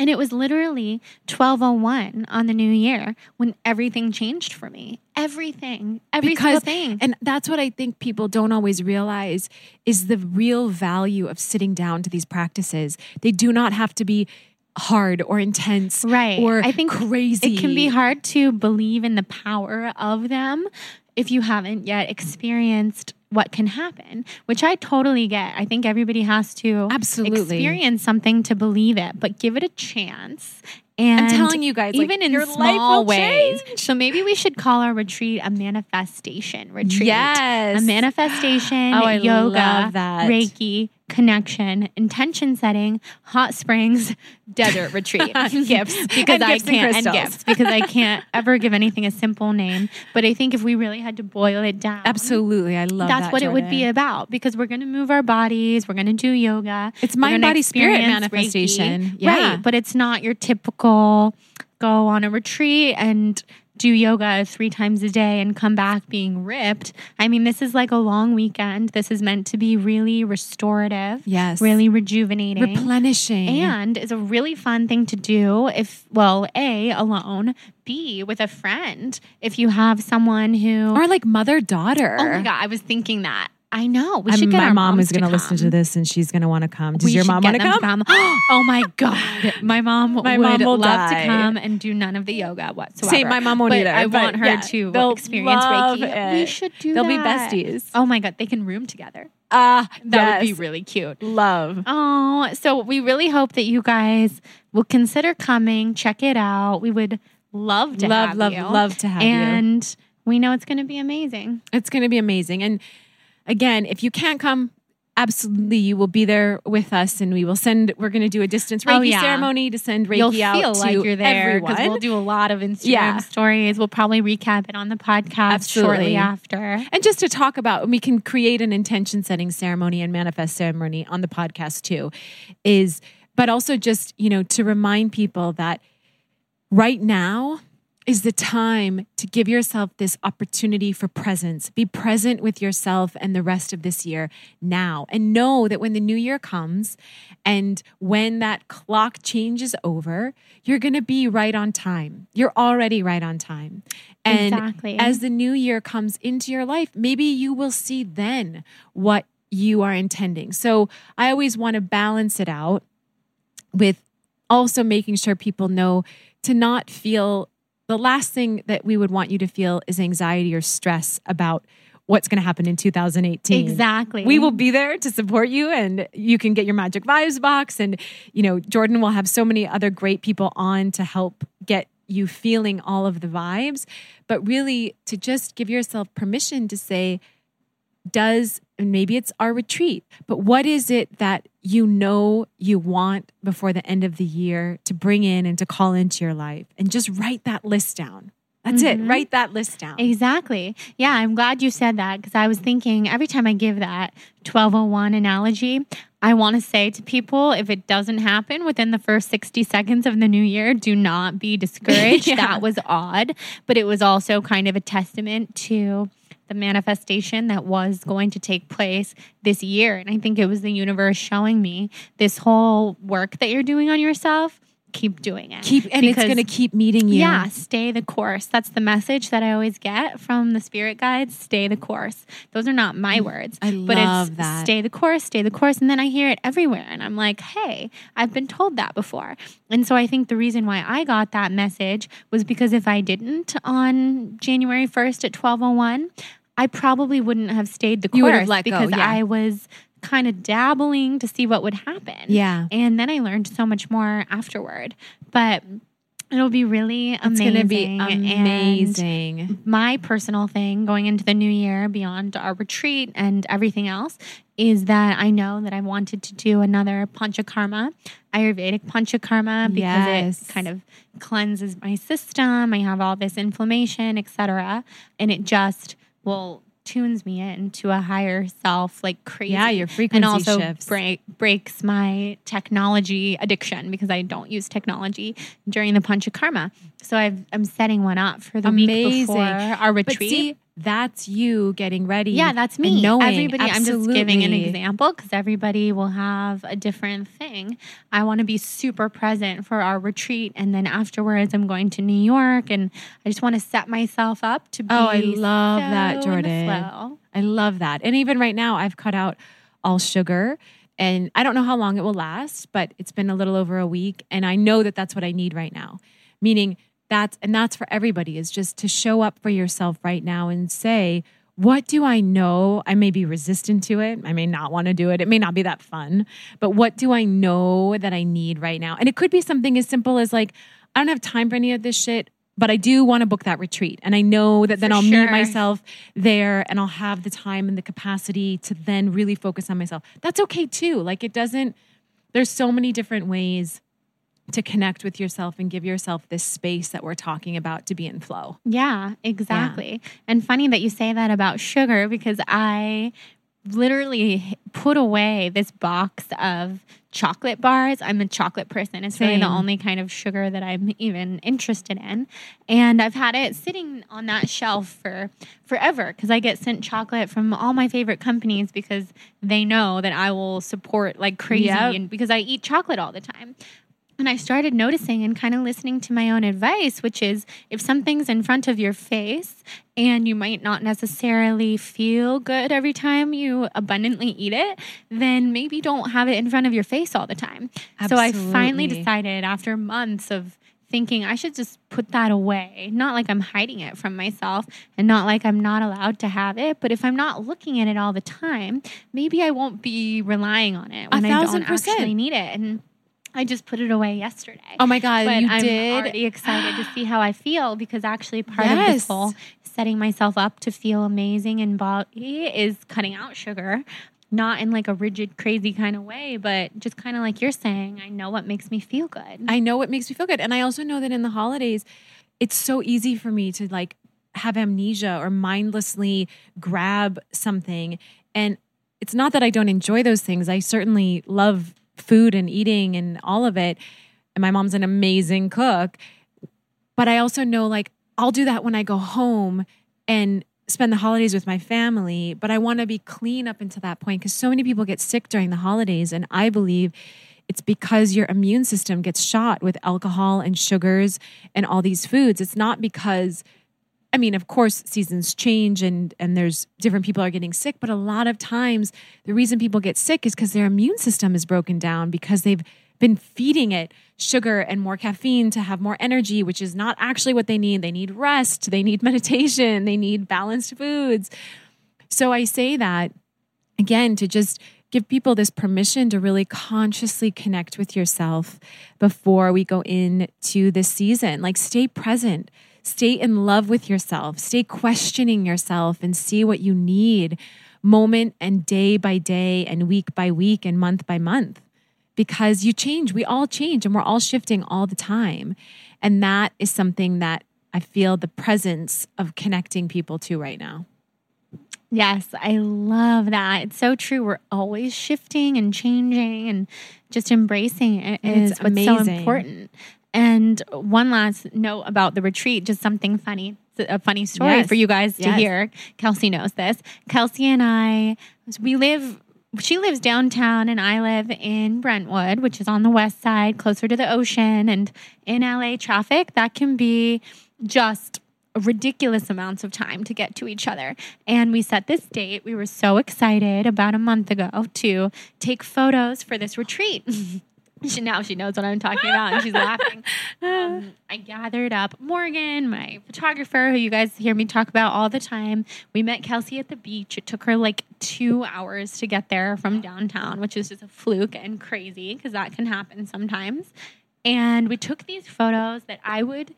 And it was literally 1201 on the new year when everything changed for me. Everything. Every single thing. and that's what I think people don't always realize is the real value of sitting down to these practices. They do not have to be hard or intense right. or I think crazy. It can be hard to believe in the power of them if you haven't yet experienced what can happen, which I totally get. I think everybody has to Absolutely. experience something to believe it, but give it a chance And I'm telling you guys, like, even in your life small ways. change. So maybe we should call our retreat a manifestation retreat. Yes. A manifestation, Oh, yoga. Reiki, connection, intention setting, hot springs, desert retreat. Gifts. because And I gifts can't and, crystals. gifts because I can't ever give anything a simple name. But I think if we really had to boil it down, Absolutely. I love that. that's that, what it would be about because we're going to move our bodies, we're going to do yoga. It's mind, body, spirit Reiki. manifestation. Yeah. Right, but it's not your typical go on a retreat and do yoga three times a day and come back being ripped. I mean, this is like a long weekend. This is meant to be really restorative, Yes. really rejuvenating. replenishing. and is a really fun thing to do if, well, A, alone, B, with a friend. If you have someone who. or like mother daughter. oh my God, I was thinking that. I know. We should get my our mom is going to listen to this and she's going to want to come. Does We your mom want to them come? oh my god, my mom My would mom will love die. to come and do none of the yoga whatsoever. Same, my mom won't but either, I want her yeah, to experience Reiki. We should do They'll be besties. Oh my god, they can room together. Ah, That would be really cute. love. Oh, so we really hope that you guys will consider coming, check it out. We would love to Love, have love, you. love to have you. and we know it's going to be amazing. It's going to be amazing. And again, if you can't come, absolutely, you will be there with us, and we will send. We're going to do a distance oh, Reiki Oh, yeah. ceremony to send Reiki You'll out feel to like you're there because we'll do a lot of Instagram Yeah. stories. We'll probably recap it on the podcast Absolutely. shortly after. and just to talk about, we can create an intention setting ceremony and manifest ceremony on the podcast too. Is but also just you know to remind people that right now is the time to give yourself this opportunity for presence. Be present with yourself and the rest of this year now. And know that when the new year comes and when that clock changes over, you're going to be right on time. You're already right on time. And Exactly. as the new year comes into your life, maybe you will see then what you are intending. So I always want to balance it out with also making sure people know to not feel the last thing that we would want you to feel is anxiety or stress about what's going to happen in 2018. Exactly. We will be there to support you and you can get your magic vibes box and you know Jordan will have so many other great people on to help get you feeling all of the vibes but really to just give yourself permission to say does and maybe it's our retreat but what is it that you know you want before the end of the year to bring in and to call into your life and just write that list down that's it mm-hmm. write that list down Exactly. Yeah, I'm glad you said that because I was thinking every time I give that 1201 analogy, I want to say to people if it doesn't happen within the first 60 seconds of the new year, do not be discouraged. Yeah. That was odd, but it was also kind of a testament to the manifestation that was going to take place this year. And I think it was the universe showing me this whole work that you're doing on yourself. Keep doing it. keep and it's going to keep meeting you yeah, stay the course. That's the message that I always get from the spirit guides. Stay the course. Those are not my mm, words. I but love it's that. stay the course, stay the course. And then I hear it everywhere. And I'm like, hey, I've been told that before. And so I think the reason why I got that message was because if I didn't on January 1st at 1201, I probably wouldn't have stayed the course You would have let go, because yeah. I was kind of dabbling to see what would happen. Yeah. And then I learned so much more afterward. But it'll be really amazing. it's going to be And amazing my personal thing going into the new year beyond our retreat and everything else is that I know that I wanted to do another panchakarma, Ayurvedic panchakarma because Yes. it kind of cleanses my system. I have all this inflammation, etc. And it just well tunes me into a higher self like crazy. Yeah, your and frequency also shifts. break breaks my technology addiction because I don't use technology during the panchakarma. So I've, I'm setting one up for the week Amazing. before our retreat. see, that's you getting ready. yeah, that's me. knowing. everybody, I'm just giving an example because everybody will have a different thing. I want to be super present for our retreat, and then afterwards, I'm going to New York, and I just want to set myself up to be. Oh, I love so that, Jordan. I love that. And even right now, I've cut out all sugar. And I don't know how long it will last, but it's been a little over a week. And I know that that's what I need right now. Meaning that's, and that's for everybody, is just to show up for yourself right now and say, what do I know? I may be resistant to it. I may not want to do it. It may not be that fun, but what do I know that I need right now? And it could be something as simple as like, I don't have time for any of this shit. But I do want to book that retreat. And I know that then For I'll sure. meet myself there and I'll have the time and the capacity to then really focus on myself. That's okay too. Like it doesn't, there's so many different ways to connect with yourself and give yourself this space that we're talking about to be in flow. Yeah, exactly. And funny that you say that about sugar because I literally put away this box of chocolate bars. I'm a chocolate person. It's really the only kind of sugar that I'm even interested in. And I've had it sitting on that shelf for forever because I get sent chocolate from all my favorite companies because they know that I will support like crazy Yep. and because I eat chocolate all the time. And I started noticing and kind of listening to my own advice, which is if something's in front of your face and you might not necessarily feel good every time you abundantly eat it, then maybe don't have it in front of your face all the time. So I finally decided after months of thinking I should just put that away. Not like I'm hiding it from myself and not like I'm not allowed to have it, but if I'm not looking at it all the time, maybe I won't be relying on it when I don't percent. actually need it. And I just put it away yesterday. Oh my God, but you I'm did? already excited to see how I feel because actually part of Yes. this whole setting myself up to feel amazing and body is cutting out sugar. Not in like a rigid, crazy kind of way, but just kind of like you're saying, I know what makes me feel good. I know what makes me feel good. And I also know that in the holidays, it's so easy for me to like have amnesia or mindlessly grab something. And it's not that I don't enjoy those things. I certainly love food and eating and all of it. And my mom's an amazing cook. But I also know like I'll do that when I go home and spend the holidays with my family. But I want to be clean up until that point because so many people get sick during the holidays. And I believe it's because your immune system gets shot with alcohol and sugars and all these foods. It's not because I mean, of course, seasons change and and there's different people are getting sick, but a lot of times the reason people get sick is because their immune system is broken down because they've been feeding it sugar and more caffeine to have more energy, which is not actually what they need. They need rest, they need meditation, they need balanced foods. So I say that again to just give people this permission to really consciously connect with yourself before we go into this season. Like stay present, stay in love with yourself, stay questioning yourself and see what you need moment and day by day and week by week and month by month. Because you change, we all change and we're all shifting all the time. And that is something that I feel the presence of connecting people to right now. Yes, I love that. It's so true. We're always shifting and changing and just embracing it is It's what's so important. And one last note about the retreat, just something funny. A funny story Yes. for you guys to hear. Kelsey knows this. Kelsey and I, we live, she lives downtown and I live in Brentwood, which is on the west side, closer to the ocean. And in LA traffic, that can be just ridiculous amounts of time to get to each other. And we set this date. We were so excited about a month ago to take photos for this retreat. she, now she knows what I'm talking about and she's laughing. Um, I gathered up Morgan, my photographer, who you guys hear me talk about all the time. We met Kelsey at the beach. It took her like two hours to get there from downtown, which is just a fluke and crazy because that can happen sometimes. And we took these photos that I would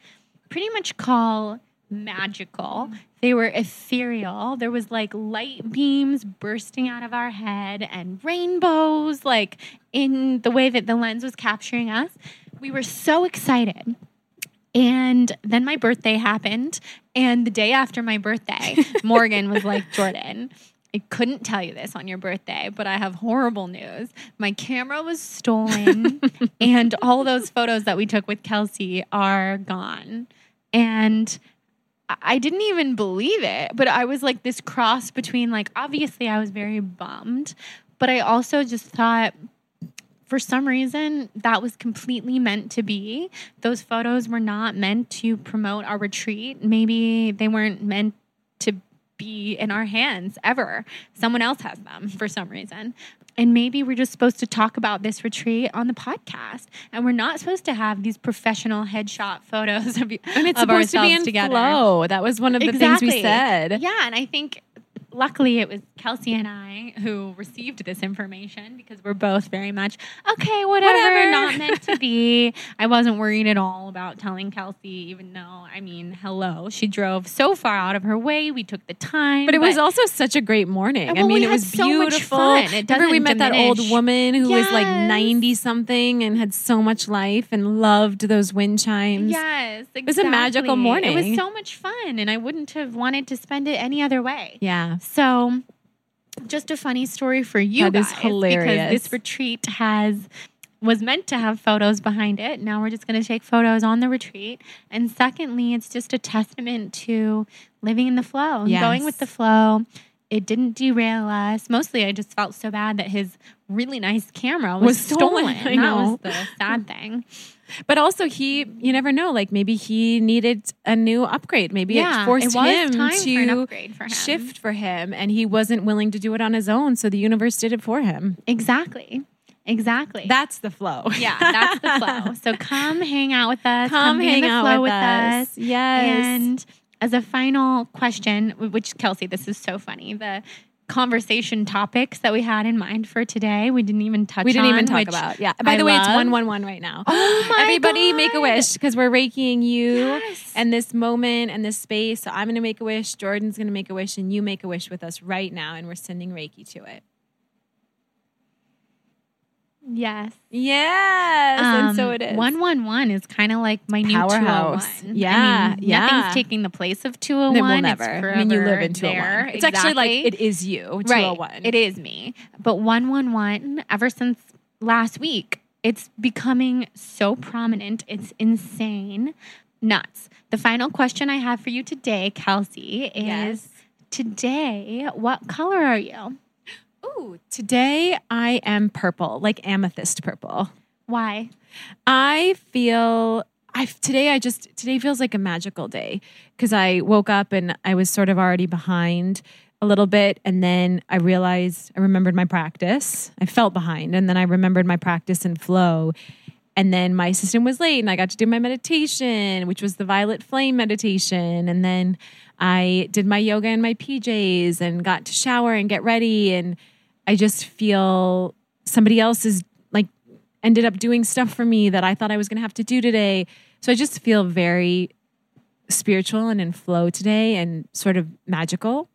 pretty much call magical. They were ethereal. There was like light beams bursting out of our head and rainbows, like in the way that the lens was capturing us. We were so excited. And then my birthday happened. And the day after my birthday, Morgan was like, Jordan, I couldn't tell you this on your birthday, but I have horrible news. My camera was stolen, and all those photos that we took with Kelsey are gone. And I- didn't even believe it, but I was like this cross between, like, obviously, I was very bummed, but I also just thought, for some reason that was completely meant to be. Those photos were not meant to promote our retreat. Maybe they weren't meant to be in our hands ever. Someone else has them for some reason. And maybe we're just supposed to talk about this retreat on the podcast. And we're not supposed to have these professional headshot photos of, And it's of supposed to be in together. flow. That was one of the things we said. Yeah, and I think luckily it was Kelsey and I who received this information because we're both very much okay, whatever, Whatever. not meant to be. I wasn't worried at all about telling Kelsey, even though I mean, hello, she drove so far out of her way. We took the time, But it was also such a great morning. I mean, it was so beautiful. fun. It Remember, we met that old woman who was like ninety something and had so much life and loved those wind chimes. Yes, It was a magical morning. It was so much fun, and I wouldn't have wanted to spend it any other way. Yeah. So, just a funny story for you That is guys hilarious. because this retreat has was meant to have photos behind it. Now we're just going to take photos on the retreat. And secondly, it's just a testament to living in the flow, Yes. going with the flow. It didn't derail us. Mostly, I just felt so bad that his really nice camera was, Was stolen. stolen. I That was the sad thing. But also, he, you never know, like maybe he needed a new upgrade. Maybe Yeah, it forced it him time for an to upgrade for him. shift for him, and he wasn't willing to do it on his own. So the universe did it for him. Exactly. Exactly. That's the flow. yeah, that's the flow. So come hang out with us. Come in hang out flow with with us. us. Yes. And as a final question, which Kelsey, this is so funny. The conversation topics that we had in mind for today, we didn't even touch. we didn't even talk about. Yeah. By I the way, it's one one one right now. Oh my Everybody, make a wish because we're raking you Yes. and this moment and this space. So I'm going to make a wish. Jordan's going to make a wish, and you make a wish with us right now, and we're sending Reiki to it. Yes. Yes, and so Um, it is. One one one is kind of like my new Powerhouse. 201. Yeah, I mean, yeah. Nothing's taking the place of two It hundred will one. never. I mean, you live in 201. It's actually like it is you. 201. Right. It is me. But 111, ever since last week, it's becoming so prominent. It's insane. Nuts. The final question I have for you today, Kelsey, is Yes. today, what color are you? Ooh, today I am purple, like amethyst purple. Why? I feel I today I just today feels like a magical day because I woke up and I was sort of already behind a little bit and then I realized I remembered my practice. I felt behind and then I remembered my practice and flow. And then my assistant was late and I got to do my meditation, which was the violet flame meditation. And then I did my yoga in my PJs and got to shower and get ready. And I just feel somebody else is like ended up doing stuff for me that I thought I was going to have to do today. So I just feel very spiritual and in flow today and sort of magical.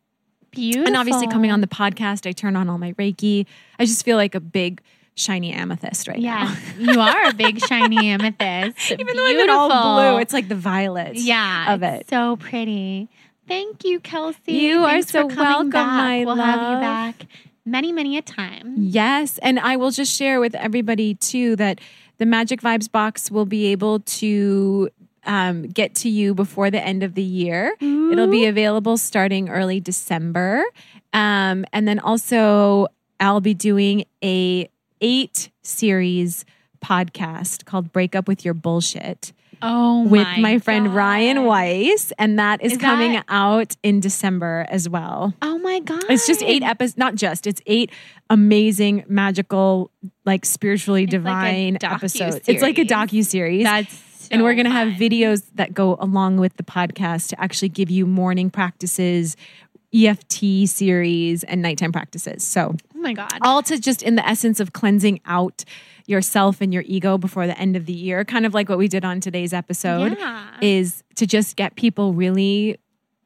Beautiful. And obviously, coming on the podcast, I turn on all my Reiki. I just feel like a big, shiny amethyst right Yeah, now. you are a big shiny amethyst. Even though I'm in all blue, it's like the violet. yeah, of it. So pretty. Thank you, Kelsey. You are so welcome, back. my We'll have you back many, many a time. Yes. And I will just share with everybody too that the Magic Vibes box will be able to um, get to you before the end of the year. It'll be available starting early December. Um, and then also, I'll be doing a eight series podcast called Break Up with Your Bullshit Oh, with my, friend God. Ryan Weiss. And that is, Is coming that- out in December as well. Oh my god! It's just eight episodes, not just, it's eight amazing, magical, like spiritually It's like divine episodes. It's like a docu series. That's and we're going to have videos that go along with the podcast to actually give you morning practices, EFT series, and nighttime practices. So, Oh my god! all to just in the essence of cleansing out yourself and your ego before the end of the year, kind of like what we did on today's episode, Yeah. is to just get people really,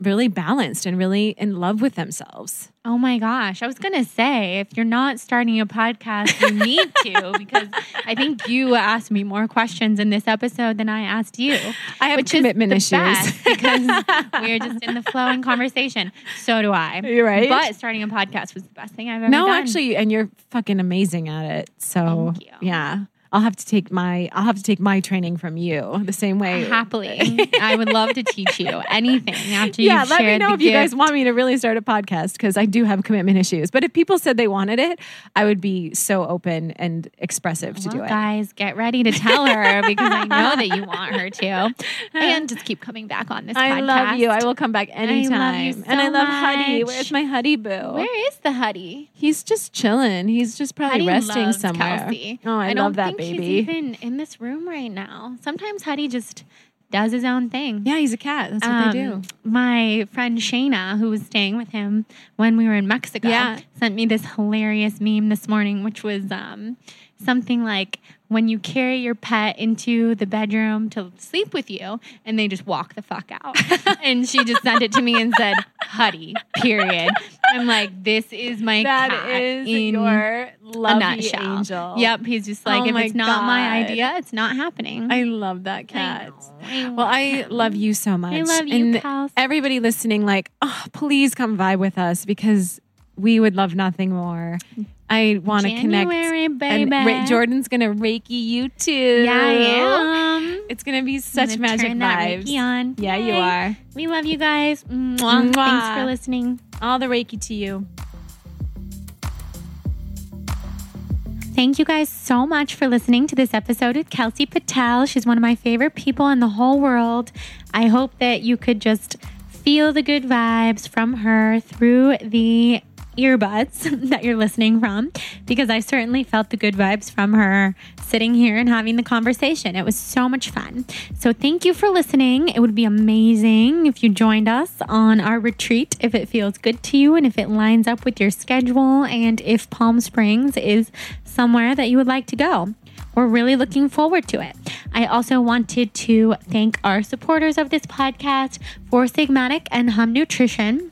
really balanced and really in love with themselves. Oh my gosh! I was gonna say if you're not starting a podcast, you need to because I think you asked me more questions in this episode than I asked you. I have commitment issues. because we're just in the flowing conversation. So do I. You're right. But starting a podcast was the best thing I've ever no, done. actually, and you're fucking amazing at it. So Thank you. yeah, I'll have to take my I'll have to take my training from you the same way. happily, I would love to teach you anything after you. yeah, let me know if you guys want me to really start a podcast because I do have commitment issues. But if people said they wanted it, I would be so open and expressive to do it. guys, get ready to tell her because I know that you want her to, and just keep coming back on this. I podcast. love you. I will come back anytime. so and I love Huddy. Where's my Huddy boo? Where is the Huddy? He's just chilling. He's just probably Huddy resting somewhere. Kelsey. Oh, I, don't love that baby. He's even in this room right now. Sometimes Huddy just does his own thing. Yeah, he's a cat. That's what they do. Um, My friend Shayna, who was staying with him when we were in Mexico, Yeah. sent me this hilarious meme this morning, which was um, something like when you carry your pet into the bedroom to sleep with you and they just walk the fuck out. and she just sent it to me and said, Huddy, period. I'm like, this is my That cat is in your a lovey angel. Yep. He's just like, Oh if it's not my idea, it's not happening. I love that cat. I well, I love you so much. I love you, and Kels. everybody listening, like, oh, please come vibe with us because we would love nothing more. I want to connect. January, And. Jordan's gonna reiki you too. Yeah, I am. It's gonna be such gonna magic turn vibes. Reiki on. Yeah, you are. We love you guys. Mwah. Mwah. Thanks for listening. All the reiki to you. Thank you guys so much for listening to this episode with Kelsey Patel. She's one of my favorite people in the whole world. I hope that you could just feel the good vibes from her through the earbuds that you're listening from because I certainly felt the good vibes from her sitting here and having the conversation. It was so much fun. So, thank you for listening. It would be amazing if you joined us on our retreat if it feels good to you and if it lines up with your schedule and if Palm Springs is somewhere that you would like to go. We're really looking forward to it. I also wanted to thank our supporters of this podcast, Four Sigmatic and Hum Nutrition.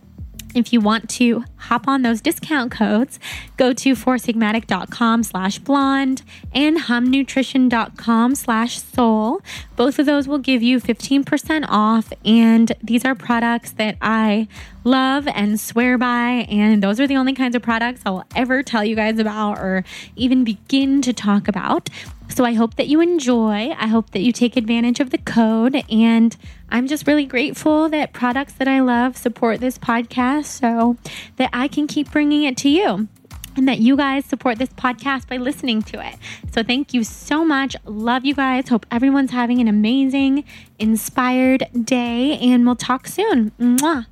If you want to hop on those discount codes, go to foursigmatic.com slash blonde and humnutrition.com slash soul. Both of those will give you 15% off. And these are products that I love and swear by. And those are the only kinds of products I will ever tell you guys about or even begin to talk about. So I hope that you enjoy. I hope that you take advantage of the code. And I'm just really grateful that products that I love support this podcast so that I can keep bringing it to you. And that you guys support this podcast by listening to it. So, thank you so much. Love you guys. Hope everyone's having an amazing, inspired day. And we'll talk soon. Mwah.